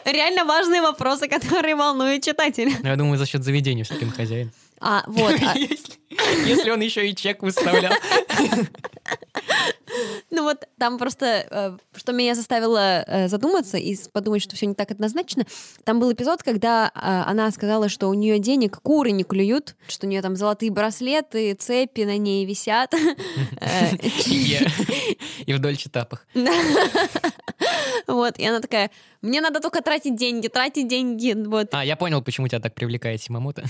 Реально важные вопросы, которые волнуют читателя. Ну, я думаю, за счет заведения все-таки он хозяин. А, вот. а- [LAUGHS] если он еще и чек выставлял. [LAUGHS] Ну вот там просто, э, что меня заставило э, задуматься и подумать, что все не так однозначно. Там был эпизод, когда э, она сказала, что у нее денег куры не клюют, что у нее там золотые браслеты, цепи на ней висят. [LAUGHS] И и в Дольче Тапах. [LAUGHS] Вот, и она такая, мне надо только тратить деньги, тратить деньги, вот. А, я понял, почему тебя так привлекает Симамото.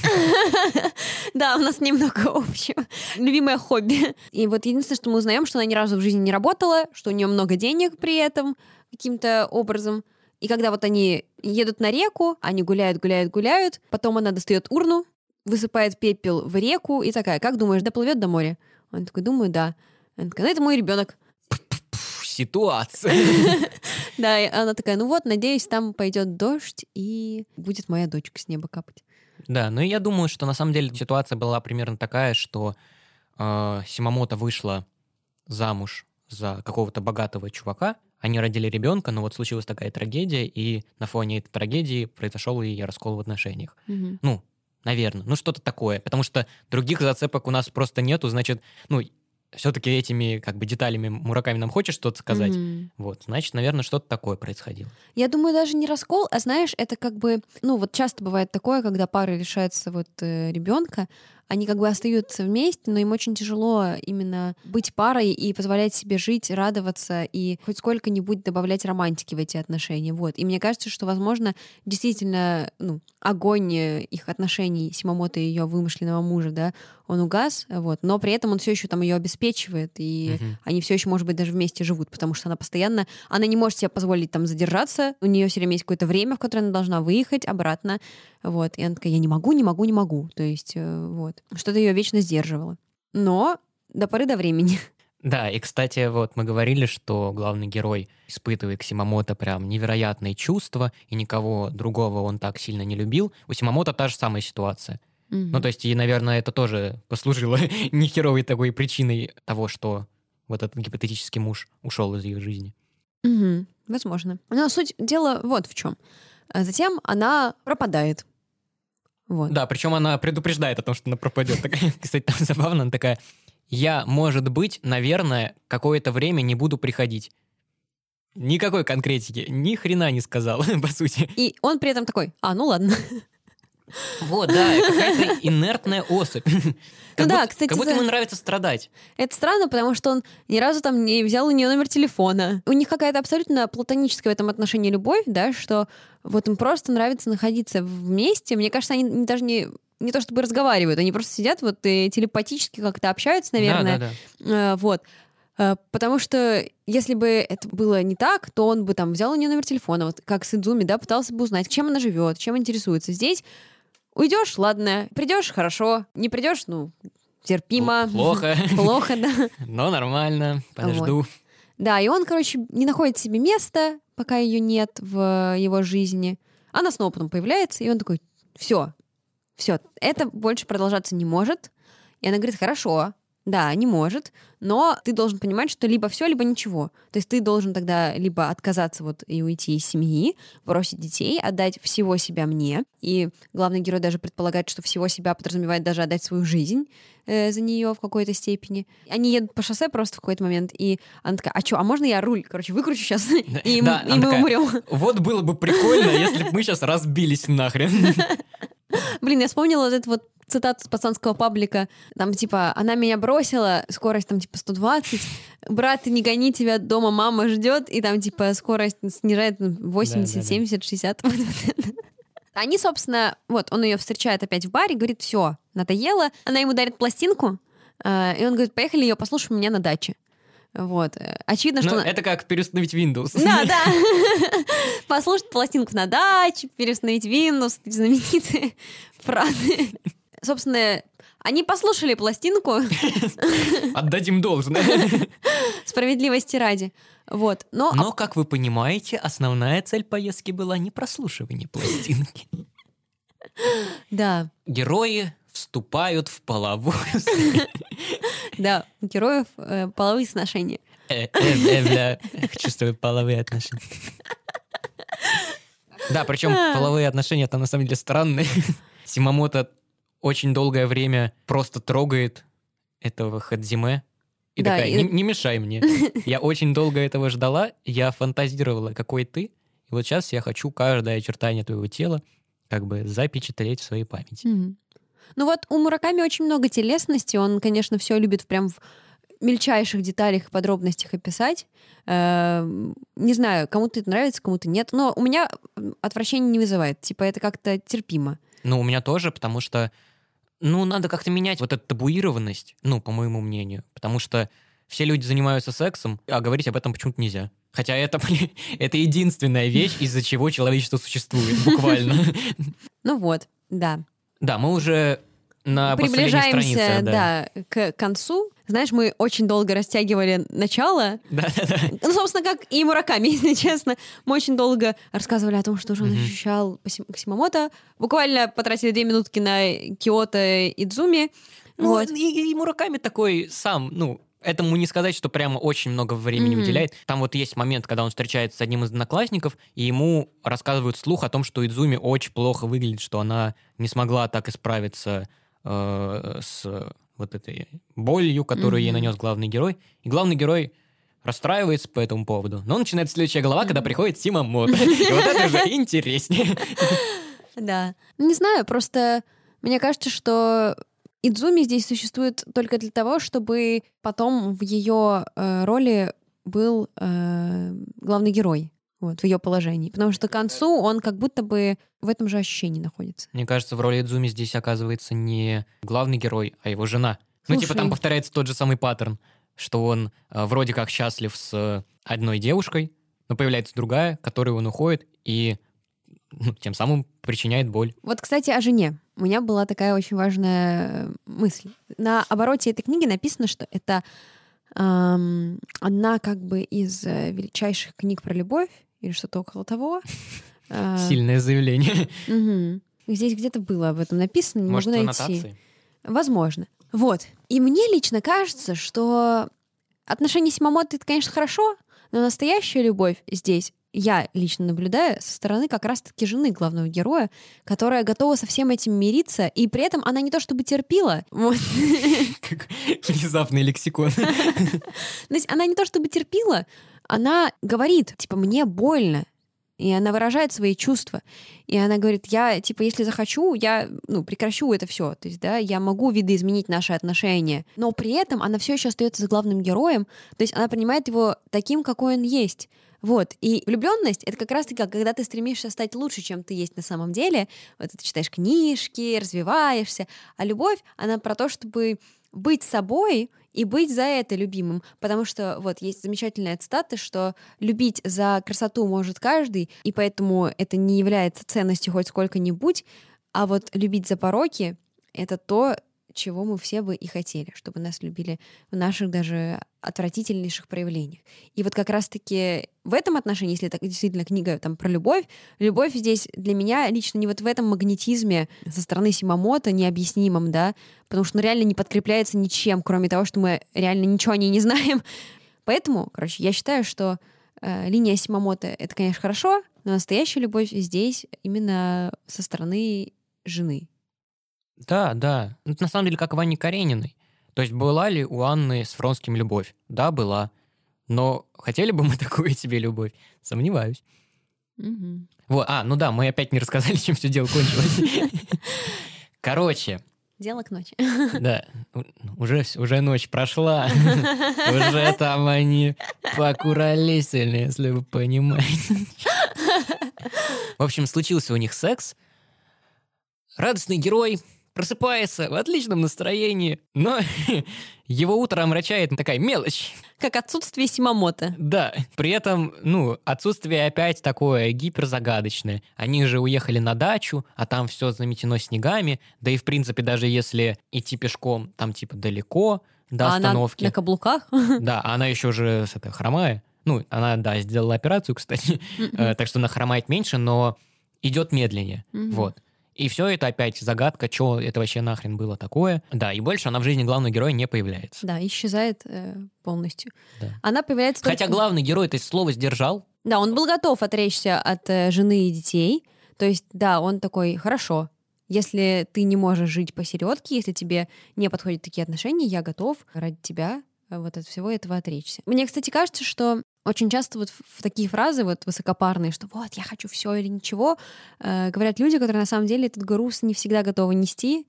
Да, у нас немного общего. Любимое хобби. И вот единственное, что мы узнаем, что она ни разу в жизни не работала, что у нее много денег при этом каким-то образом. И когда вот они едут на реку, они гуляют, гуляют, гуляют, потом она достает урну, высыпает пепел в реку и такая, как думаешь, доплывет до моря? Он такой, думаю, да. Она такая, ну это мой ребенок. Ситуация. [LAUGHS] Да, и она такая, ну вот, надеюсь, там пойдет дождь и будет моя дочка с неба капать. Да, ну и я думаю, что на самом деле ситуация была примерно такая, что э, Симамото вышла замуж за какого-то богатого чувака, они родили ребенка, но вот случилась такая трагедия, и на фоне этой трагедии произошел и раскол в отношениях. Мгм. Ну, наверное, ну что-то такое, потому что других зацепок у нас просто нету, значит, ну, все-таки этими как бы деталями Мураками нам хочешь что-то сказать, Мгм. вот, значит, наверное, что-то такое происходило. Я думаю, даже не раскол, а знаешь, это как бы, ну вот часто бывает такое, когда пары лишаются вот ребенка, они как бы остаются вместе, но им очень тяжело именно быть парой и позволять себе жить, радоваться и хоть сколько-нибудь добавлять романтики в эти отношения. Вот. И мне кажется, что, возможно, действительно, ну, огонь э, их отношений Симамото и ее вымышленного мужа, да, он угас, вот, но при этом он все еще там ее обеспечивает, и Мгм. они все еще, может быть, даже вместе живут, потому что она постоянно, она не может себе позволить там задержаться, у нее все время есть какое-то время, в которое она должна выехать обратно, вот, и она такая, я не могу, не могу, не могу, то есть, э, вот, что-то ее вечно сдерживало. Но до поры до времени. [LAUGHS] Да, и, кстати, вот мы говорили, что главный герой испытывает к Симамото прям невероятные чувства, и никого другого он так сильно не любил. У Симамото та же самая ситуация. Ну, то есть, и, наверное, это тоже послужило [LAUGHS] нехеровой такой причиной того, что вот этот гипотетический муж ушел из ее жизни. Мгм, возможно. Но суть дела вот в чем. Затем она пропадает. Вот. Да, причем она предупреждает о том, что она пропадет. [LAUGHS] Кстати, там забавно, она такая, я, может быть, наверное, какое-то время не буду приходить. Никакой конкретики, ни хрена не сказал, [LAUGHS] по сути. И он при этом такой, а, ну ладно. [LAUGHS] Вот, да, какая-то [LAUGHS] инертная особь. Как Ну да, будто- кстати, Как будто за- ему нравится страдать. Это странно, потому что он ни разу там не взял у нее номер телефона. У них какая-то абсолютно платоническая в этом отношении любовь, да, что вот им просто нравится находиться вместе. Мне кажется, они даже не не то чтобы разговаривают, они просто сидят вот и телепатически как-то общаются, наверное. Да, да, да. Э, вот. Э, Потому что если бы это было не так, то он бы там взял у нее номер телефона, вот как с Идзуми, да, пытался бы узнать, чем она живет, чем интересуется. Здесь уйдешь, ладно, придешь, хорошо, не придешь, ну, терпимо. Плохо, [LAUGHS] Плохо, да. [LAUGHS] но нормально, подожду. Да, и он, короче, не находит себе места, пока ее нет в его жизни. Она снова потом появляется, и он такой, все, все, это больше продолжаться не может. И она говорит, хорошо, Да, не может, но ты должен понимать, что либо все, либо ничего. То есть ты должен тогда либо отказаться вот и уйти из семьи, бросить детей, отдать всего себя мне. И главный герой даже предполагает, что всего себя подразумевает даже отдать свою жизнь э, за нее в какой-то степени. Они едут по шоссе просто в какой-то момент, и она такая, а что, а можно я руль, короче, выкручу сейчас, [LAUGHS] и, мы умрем. Вот было бы прикольно, если бы мы сейчас разбились нахрен. [LAUGHS] [LAUGHS] Блин, я вспомнила вот эту вот цитату с пацанского паблика. Там, типа, она меня бросила, скорость там, типа, 120. Брат, не гони тебя, дома мама ждет. И там, типа, скорость снижает на 80, Да-да-да. 70, 60. Они, собственно, вот, он ее встречает опять в баре, говорит, все, надоело. Она ему дарит пластинку, э, и он говорит, поехали ее послушаем у меня на даче. Вот. Э, Очевидно, что... Ну, это как переустановить Windows. Да, [LAUGHS] да. [LAUGHS] Послушать пластинку на даче, переустановить Windows, знаменитые [LAUGHS] фразы. Собственно, они послушали пластинку Отдать им должное. справедливости ради. Вот. Но, Но, как вы понимаете, основная цель поездки была не прослушивание пластинки. да, Герои вступают в половую [LAUGHS] да, у героев э, половые сношения. Э, э, чувствую половые отношения. Да, причем половые отношения там на самом деле странные. Симамото очень долгое время просто трогает этого Хадзиме. И Да, такая, и- не, не мешай мне. [LAUGHS] Я очень долго этого ждала, я фантазировала, какой ты. И вот сейчас я хочу каждое очертание твоего тела как бы запечатлеть в своей памяти. Мгм. Ну вот у Мураками очень много телесности, он, конечно, все любит прям в мельчайших деталях и подробностях описать. Эм, Не знаю, кому-то это нравится, кому-то нет, но у меня отвращение не вызывает. Типа это как-то терпимо. Ну, у меня тоже, потому что, ну, надо как-то менять вот эту табуированность, ну, по моему мнению. Потому что все люди занимаются сексом, а говорить об этом почему-то нельзя. Хотя это, [LAUGHS] блин, это единственная вещь, из-за чего человечество существует, буквально. [LAUGHS] Ну вот, да. Да, мы уже на Приближаемся, странице. да, к концу. Знаешь, мы очень долго растягивали начало. Да, да, да. Ну, собственно, как и Мураками, [LAUGHS] если честно. Мы очень долго рассказывали о том, что же он Мгм. ощущал по Сим- к Симамото. Буквально потратили две минутки на Киото и Дзуми. Ну, Вот. и, и Мураками такой сам, ну, этому не сказать, что прямо очень много времени Мгм. уделяет. Там вот есть момент, когда он встречается с одним из одноклассников, и ему рассказывают слух о том, что Идзуми очень плохо выглядит, что она не смогла так исправиться э, с вот этой болью, которую ей Мгм. нанес главный герой. И главный герой расстраивается по этому поводу. Но начинает следующая глава, когда приходит Симамото. [LAUGHS] И вот это уже интереснее. Да. Не знаю, просто мне кажется, что Идзуми здесь существует только для того, чтобы потом в ее э, роли был э, главный герой. Вот, в ее положении. Потому что к концу он как будто бы в этом же ощущении находится. Мне кажется, в роли Идзуми здесь оказывается не главный герой, а его жена. Ну, типа там Слушай. повторяется тот же самый паттерн, что он э, вроде как счастлив с одной девушкой, но появляется другая, которой он уходит и ну, тем самым причиняет боль. Вот, кстати, о жене. У меня была такая очень важная э, мысль. На обороте этой книги написано, что это эм, одна как бы из э, величайших книг про любовь или что-то около того. [LAUGHS] Сильное заявление. [LAUGHS] Здесь где-то было об этом написано, не Может, могу найти. аннотации? Возможно. Вот. И мне лично кажется, что отношения Симамото это, конечно, хорошо, но настоящая любовь здесь я лично наблюдаю со стороны как раз-таки жены главного героя, которая готова со всем этим мириться, и при этом она не то чтобы терпила, вот. Как внезапный лексикон. То есть она не то чтобы терпила, она говорит, типа, мне больно, и она выражает свои чувства. И она говорит, я, типа, если захочу, я, ну, прекращу это все. То есть, да, я могу видоизменить наши отношения. Но при этом она все еще остается главным героем. То есть она принимает его таким, какой он есть. Вот. И влюбленность это как раз-таки, когда ты стремишься стать лучше, чем ты есть на самом деле. Вот ты читаешь книжки, развиваешься. А любовь, она про то, чтобы быть собой и быть за это любимым. Потому что вот есть замечательная цитата, что любить за красоту может каждый, и поэтому это не является ценностью хоть сколько-нибудь, а вот любить за пороки — это то, чего мы все бы и хотели, чтобы нас любили в наших даже отвратительнейших проявлениях. И вот как раз-таки в этом отношении, если это действительно книга там про любовь, любовь здесь для меня лично не вот в этом магнетизме со стороны Симамото необъяснимом, да, потому что он реально не подкрепляется ничем, кроме того, что мы реально ничего о ней не знаем. Поэтому, короче, я считаю, что э, линия Симамото — это, конечно, хорошо, но настоящая любовь здесь именно со стороны жены. Да, да. Это на самом деле как в Анне Карениной. То есть была ли у Анны с Фронским любовь? Да, была. Но хотели бы мы [LAUGHS] такую себе любовь? Сомневаюсь. Угу. Вот, а, ну да, мы опять не рассказали, [LAUGHS] чем все дело кончилось. [LAUGHS] Короче, Дело к ночи. да, уже, уже ночь прошла. Уже там они покуролесили, если вы понимаете. В общем, случился у них секс. Радостный герой просыпается в отличном настроении, но [LAUGHS] его утро омрачает такая мелочь. Как отсутствие Симамото. Да, при этом, ну, отсутствие опять такое гиперзагадочное. Они же уехали на дачу, а там все заметено снегами, да и, в принципе, даже если идти пешком, там, типа, далеко до А она остановки. на каблуках. [LAUGHS] [LAUGHS] Да, а она еще же с этой хромая. Ну, она, да, сделала операцию, кстати, э, так что она хромает меньше, но идет медленнее. Вот. И все это опять загадка, что это вообще нахрен было такое. Да, и больше она в жизни главного героя не появляется. Да, исчезает э, полностью. Да. Она появляется Хотя только- главный герой это слово сдержал. Да, он был готов отречься от э, жены и детей. То есть, да, он такой, хорошо, если ты не можешь жить посередке, если тебе не подходят такие отношения, я готов ради тебя э, вот от всего этого отречься. Мне, кстати, кажется, что очень часто вот в такие фразы вот высокопарные, что вот я хочу все или ничего, э, говорят люди, которые на самом деле этот груз не всегда готовы нести.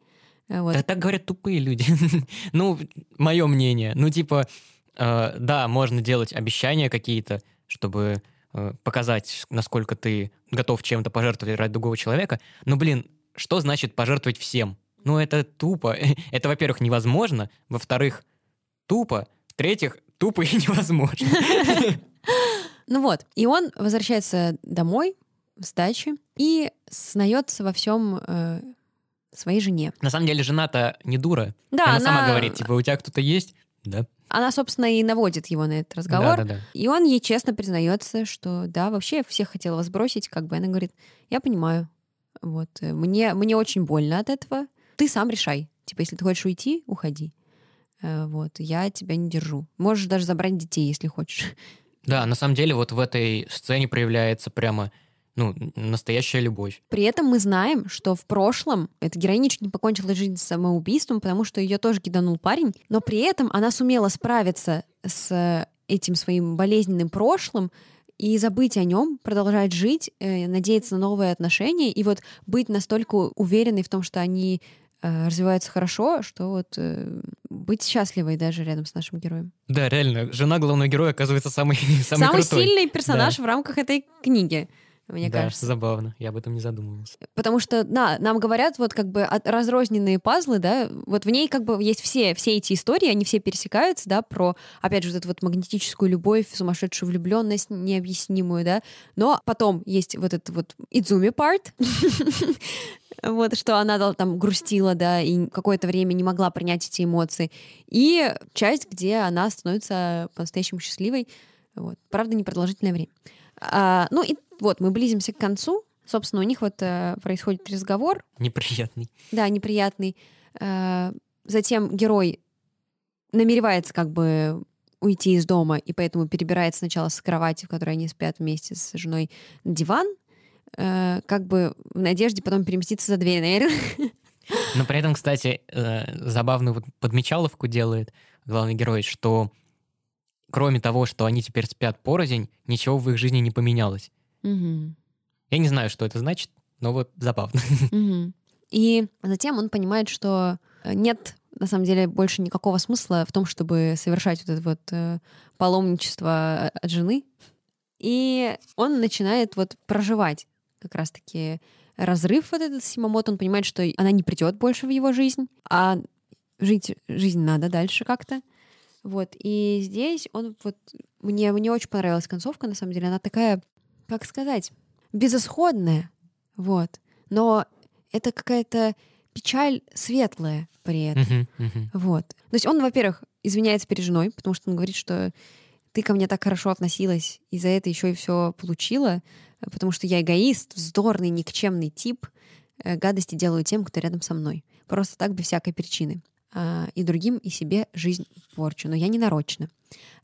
Э, Вот. Да так говорят тупые люди. [LAUGHS] ну, мое мнение. Ну, типа, э, да, можно делать обещания какие-то, чтобы э, показать, насколько ты готов чем-то пожертвовать ради другого человека. Но, блин, что значит пожертвовать всем? Ну, это тупо. [LAUGHS] это, во-первых, невозможно. Во-вторых, тупо. В-третьих, тупо и [LAUGHS] невозможно. Ну вот, и он возвращается домой с дачи и сознается во всем э, своей жене. На самом деле, жена-то не дура. Да, она, она, сама говорит, типа, у тебя кто-то есть? Да. она, собственно, и наводит его на этот разговор. Да, да, да. И он ей честно признается, что да, вообще я всех хотела вас бросить, как бы она говорит, я понимаю, вот, э, мне, мне очень больно от этого, ты сам решай. Типа, если ты хочешь уйти, уходи. Э, Вот, я тебя не держу. Можешь даже забрать детей, если хочешь. Да, на самом деле вот в этой сцене проявляется прямо, ну, настоящая любовь. При этом мы знаем, что в прошлом эта героиня чуть не покончила жизнь самоубийством, потому что ее тоже киданул парень, но при этом она сумела справиться с этим своим болезненным прошлым и забыть о нем, продолжать жить, э, надеяться на новые отношения и вот быть настолько уверенной в том, что они э, развиваются хорошо, что вот э, быть счастливой даже рядом с нашим героем. Да, реально, жена главного героя оказывается самый, [LAUGHS] самый, Самый крутой. сильный персонаж в рамках этой книги, мне да, кажется. забавно, я об этом не задумывался. Потому что, да, нам говорят вот как бы от- разрозненные пазлы, да, вот в ней как бы есть все, все эти истории, они все пересекаются, да, про, опять же, вот эту вот магнетическую любовь, сумасшедшую влюбленность необъяснимую, да, но потом есть вот этот вот Идзуми part, [LAUGHS] вот, что она там грустила, да, и какое-то время не могла принять эти эмоции, и часть, где она становится по-настоящему счастливой, вот, правда, непродолжительное время. А, ну и вот, мы близимся к концу, собственно, у них вот э, происходит разговор, Неприятный. да, неприятный. Э, затем герой намеревается как бы уйти из дома, и поэтому перебирает сначала с кровати, в которой они спят вместе с женой, на диван, э, как бы в надежде потом переместиться за дверь, наверное. [LAUGHS] Но при этом, кстати, э, забавную вот подмечаловку делает главный герой, что кроме того, что они теперь спят порознь, ничего в их жизни не поменялось. Мгм. Я не знаю, что это значит, но вот забавно. [LAUGHS] Мгм. И затем он понимает, что нет на самом деле больше никакого смысла в том, чтобы совершать вот это вот э, паломничество от жены. И он начинает вот проживать как раз-таки разрыв вот этот Симамото. Он понимает, что она не придет больше в его жизнь, а жить жизнь надо дальше как-то. Вот. И здесь он вот... Мне, мне очень понравилась концовка, на самом деле. Она такая, как сказать, безысходная. Вот. Но это какая-то печаль светлая при этом. Мгм, мгм. Вот. То есть он, во-первых, извиняется перед женой, потому что он говорит, что ты ко мне так хорошо относилась, и за это еще и все получила, потому что я эгоист, вздорный, никчемный тип, э, гадости делаю тем, кто рядом со мной. Просто так, без всякой причины. А, И другим, и себе жизнь порчу. Но я не нарочно.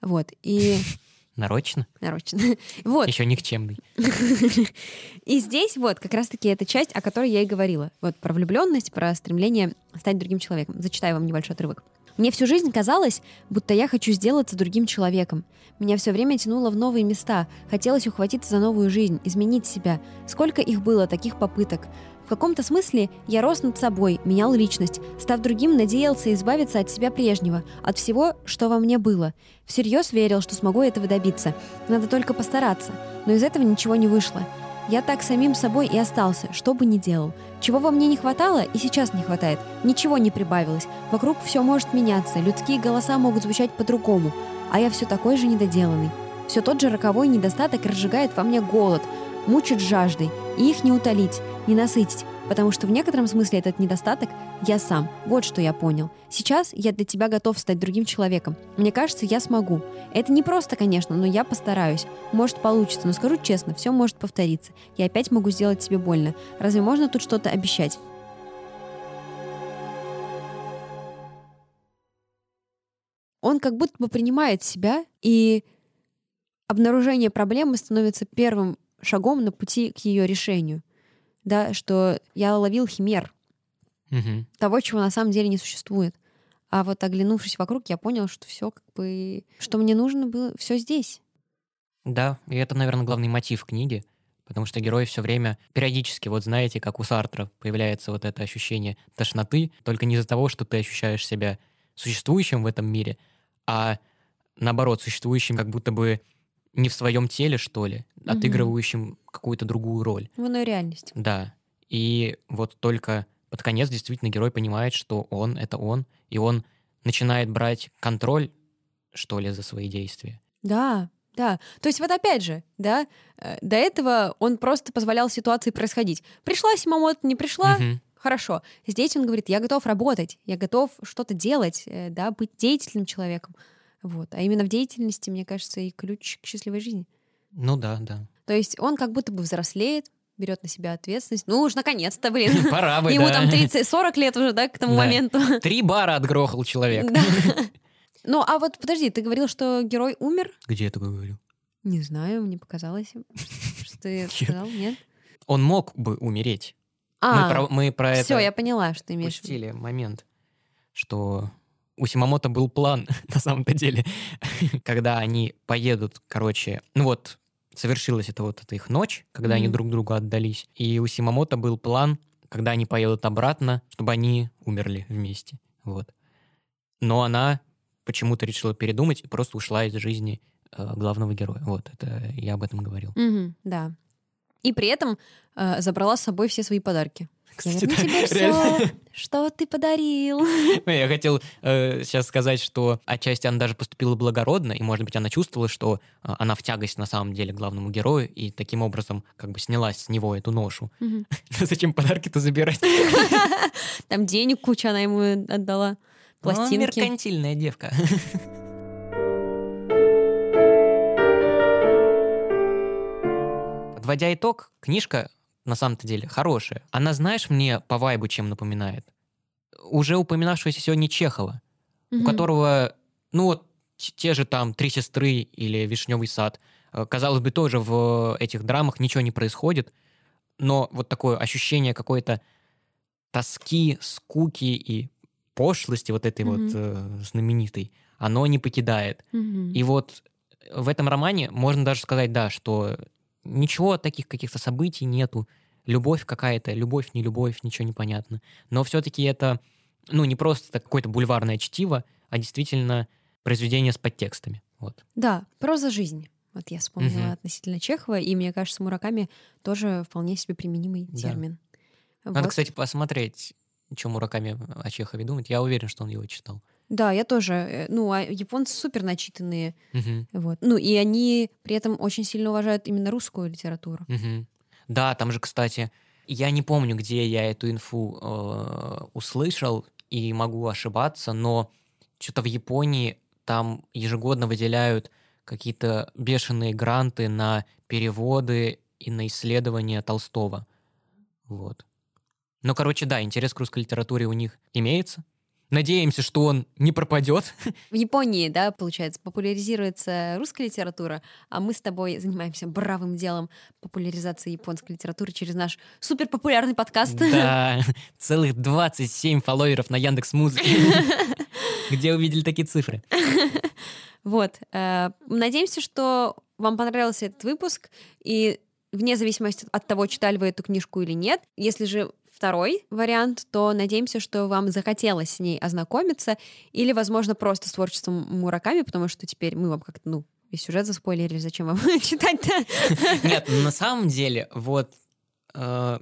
Вот. И [LAUGHS] Нарочно? нарочно. [LAUGHS] Вот. Еще никчемный. [LAUGHS] И здесь вот как раз-таки эта часть, о которой я и говорила. Вот про влюбленность, про стремление стать другим человеком. Зачитаю вам небольшой отрывок. Мне всю жизнь казалось, будто я хочу сделаться другим человеком. Меня все время тянуло в новые места, хотелось ухватиться за новую жизнь, изменить себя. Сколько их было, таких попыток. В каком-то смысле я рос над собой, менял личность, став другим, надеялся избавиться от себя прежнего, от всего, что во мне было. Всерьез верил, что смогу этого добиться. Надо только постараться. Но из этого ничего не вышло. Я так самим собой и остался, что бы ни делал. Чего во мне не хватало и сейчас не хватает. Ничего не прибавилось. Вокруг все может меняться, людские голоса могут звучать по-другому. А я все такой же недоделанный. Все тот же роковой недостаток разжигает во мне голод, мучит жаждой, и их не утолить, не насытить, потому что в некотором смысле этот недостаток я сам. Вот что я понял. Сейчас я для тебя готов стать другим человеком. Мне кажется, я смогу. Это не просто, конечно, но я постараюсь. Может, получится, но скажу честно, все может повториться. Я опять могу сделать тебе больно. Разве можно тут что-то обещать? Он как будто бы принимает себя, и обнаружение проблемы становится первым шагом на пути к ее решению. Да, что я ловил химер, Мгм. того, чего на самом деле не существует. А вот оглянувшись вокруг, я понял, что все как бы, что мне нужно было, все здесь. Да, и это, наверное, главный мотив книги, потому что герой все время периодически, вот знаете, как у Сартра появляется вот это ощущение тошноты, только не из-за того, что ты ощущаешь себя существующим в этом мире, а наоборот, существующим как будто бы не в своем теле, что ли, Мгм. отыгрывающим какую-то другую роль. В иной реальности. Да. И вот только под конец действительно герой понимает, что он — это он, и он начинает брать контроль, что ли, за свои действия. Да, да. То есть вот опять же, да, э, до этого он просто позволял ситуации происходить. Пришла Симамото, не пришла, Мгм. хорошо. Здесь он говорит, я готов работать, я готов что-то делать, э, да, быть деятельным человеком. Вот. А именно в деятельности, мне кажется, и ключ к счастливой жизни. Ну да, да. То есть он как будто бы взрослеет, берет на себя ответственность. Ну уж наконец-то, блин. [LAUGHS] Пора бы, Ему да. там 30-40 лет уже, да, к тому Да. моменту. [LAUGHS] Три бара отгрохал человек. Да. [LAUGHS] Ну, а вот подожди, ты говорил, что герой умер? Где я такое говорю? Не знаю, мне показалось, что ты Нет. сказал, нет? Он мог бы умереть. мы А, про, мы про все, это я поняла, что ты имеешь в виду. момент, что у Симамото был план, [LAUGHS] на самом-то деле, [LAUGHS] когда они поедут, короче, ну вот, совершилась это вот эта их ночь, когда они Мгм. друг другу отдались, и у Симамото был план, когда они поедут обратно, чтобы они умерли вместе, вот. Но она почему-то решила передумать и просто ушла из жизни э, главного героя. Вот, это я об этом говорил. Мгм, да. И при этом э, забрала с собой все свои подарки. Я Кстати, верну да, тебе все, реально. что ты подарил. [LAUGHS] Я хотел э, сейчас сказать, что отчасти она даже поступила благородно, и, может быть, она чувствовала, что э, она в тягость на самом деле главному герою, и таким образом как бы снялась с него эту ношу. Мгм. [LAUGHS] Зачем подарки-то забирать? [LAUGHS] Там денег куча она ему отдала. Ну, Пластинки. меркантильная девка. Подводя итог, книжка на самом-то деле хорошая. Она, знаешь, мне по вайбу чем напоминает? Уже упоминавшегося сегодня Чехова, у Мгм. которого, ну вот, те же там «Три сестры» или «Вишневый сад». Э, Казалось бы, тоже в этих драмах ничего не происходит, но вот такое ощущение какой-то тоски, скуки и пошлости вот этой Мгм. вот э, знаменитой, оно не покидает. Мгм. И вот в этом романе можно даже сказать, да, что ничего таких каких-то событий нету. Любовь какая-то, любовь, не любовь, ничего не понятно. Но все-таки это, ну, не просто какое-то бульварное чтиво, а действительно произведение с подтекстами. Вот. Да, проза жизни. Вот я вспомнила Мгм. относительно Чехова, и мне кажется, Мураками тоже вполне себе применимый Да. термин. Надо, Вот. кстати, посмотреть, что Мураками о Чехове думает. Я уверен, что он его читал. Да, я тоже. э, Ну, а японцы супер начитанные. Мгм. Вот. Ну, и они при этом очень сильно уважают именно русскую литературу. Мгм. Да, там же, кстати, Я не помню, где я эту инфу э, услышал, и могу ошибаться, но что-то в Японии там ежегодно выделяют какие-то бешеные гранты на переводы и на исследования Толстого. Вот. Ну, короче, да, интерес к русской литературе у них имеется. Надеемся, что он не пропадет. [LAUGHS] В Японии, да, получается, популяризируется русская литература, а мы с тобой занимаемся бравым делом популяризации японской литературы через наш суперпопулярный подкаст. Да, [LAUGHS] целых 27 фолловеров на Яндекс Музыке. [LAUGHS] Где увидели такие цифры? Вот. Э, надеемся, что вам понравился этот выпуск, и вне зависимости от того, читали вы эту книжку или нет, если же второй вариант, то надеемся, что вам захотелось с ней ознакомиться или, возможно, просто с творчеством Мураками, потому что теперь мы вам как-то, ну, весь сюжет заспойлерили, зачем вам [LAUGHS] читать-то? Нет, на самом деле, вот э,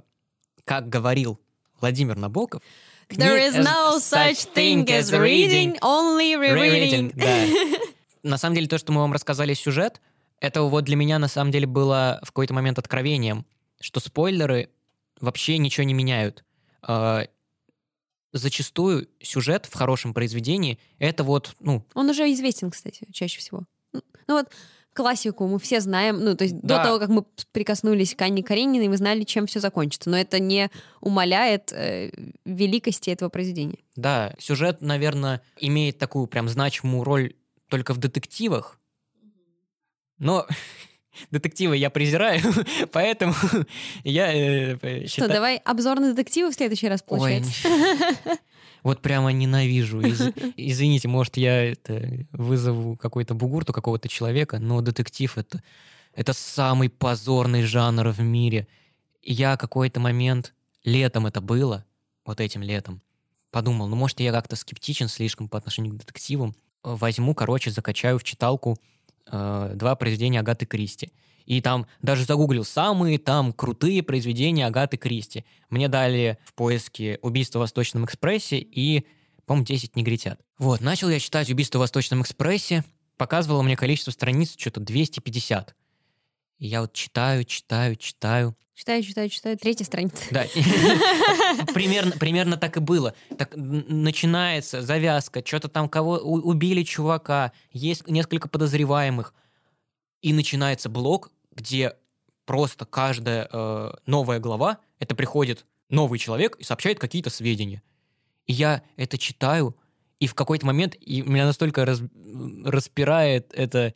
как говорил Владимир Набоков, There is no such thing as reading, only rereading. Да. [LAUGHS] На самом деле, то, что мы вам рассказали сюжет, это вот для меня на самом деле было в какой-то момент откровением, что спойлеры вообще ничего не меняют. А, зачастую сюжет в хорошем произведении это вот, ну... Он уже известен, кстати, чаще всего. Ну вот классику мы все знаем, ну, то есть Да. до того, как мы прикоснулись к Анне Карениной, мы знали, чем все закончится. Но это не умаляет э, великости этого произведения. Да, сюжет, наверное, имеет такую прям значимую роль только в детективах. Но [LAUGHS] детективы я презираю, [LAUGHS] поэтому [LAUGHS] я э, Что, считаю... давай обзор на детективы в следующий раз, Ой, получается? Вот прямо ненавижу. Из- [LAUGHS] Извините, может, я это вызову какой-то бугурту какого-то человека, но детектив это, это самый позорный жанр в мире. И я какой-то момент, летом это было, вот этим летом, подумал, ну, может, я как-то скептичен слишком по отношению к детективам. Возьму, короче, закачаю в читалку э, два произведения Агаты Кристи. И там даже загуглил самые там крутые произведения Агаты Кристи. Мне дали в поиске «Убийство в Восточном экспрессе» и, по-моему, «10 негритят». Вот, начал я читать «Убийство в Восточном экспрессе», показывало мне количество страниц что-то 250. И я вот читаю, читаю, читаю. Читаю, читаю, читаю. Третья страница. Да, [LAUGHS] примерно, примерно так и было. Так начинается завязка, что-то там кого убили чувака, есть несколько подозреваемых, и начинается блок, где просто каждая э, новая глава это приходит новый человек и сообщает какие-то сведения. И я это читаю, и в какой-то момент и меня настолько раз- распирает эта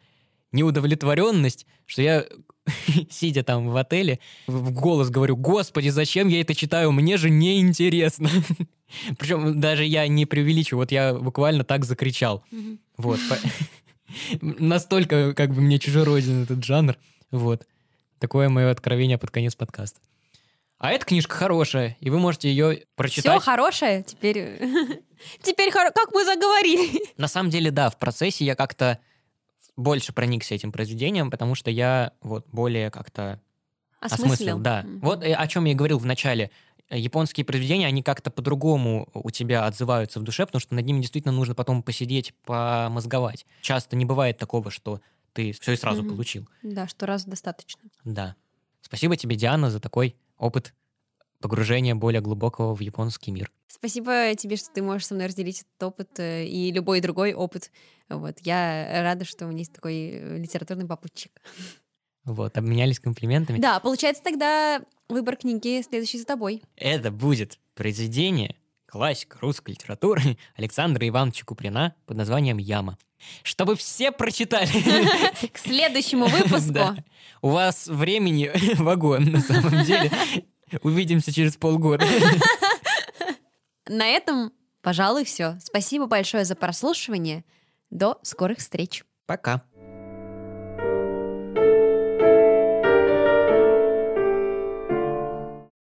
неудовлетворенность, что я, [LAUGHS] сидя там в отеле, в голос говорю, господи, зачем я это читаю, мне же неинтересно. [LAUGHS] Причем даже я не преувеличиваю, вот я буквально так закричал. Вот. [LAUGHS] Настолько как бы мне чужероден этот жанр. Вот. Такое мое откровение под конец подкаста. А эта книжка хорошая, и вы можете ее Все прочитать. хорошее. Теперь... Теперь хоро- как мы заговорили. На самом деле, да, в процессе я как-то больше проникся этим произведением, потому что я вот более как-то осмыслил. Да. Мгм. Вот э, о чем я и говорил в начале. Э, Японские произведения, они как-то по-другому у тебя отзываются в душе, потому что над ними действительно нужно потом посидеть, помозговать. Часто не бывает такого, что ты все и сразу Мгм. получил. Да, что раз достаточно. Да. Спасибо тебе, Диана, за такой опыт погружения более глубокого в японский мир. Спасибо тебе, что ты можешь со мной разделить этот опыт э, и любой другой опыт. Вот. Я рада, что у меня есть такой э, литературный попутчик. Вот, обменялись комплиментами. Да, получается тогда выбор книги следующий за тобой. Это будет произведение классика русской литературы [LAUGHS] Александра Ивановича Куприна под названием «Яма». Чтобы все прочитали. [LAUGHS] К следующему [LAUGHS] выпуску. У вас времени вагон, на самом деле. Увидимся через полгода. На этом, пожалуй, все. Спасибо большое за прослушивание. До скорых встреч. Пока.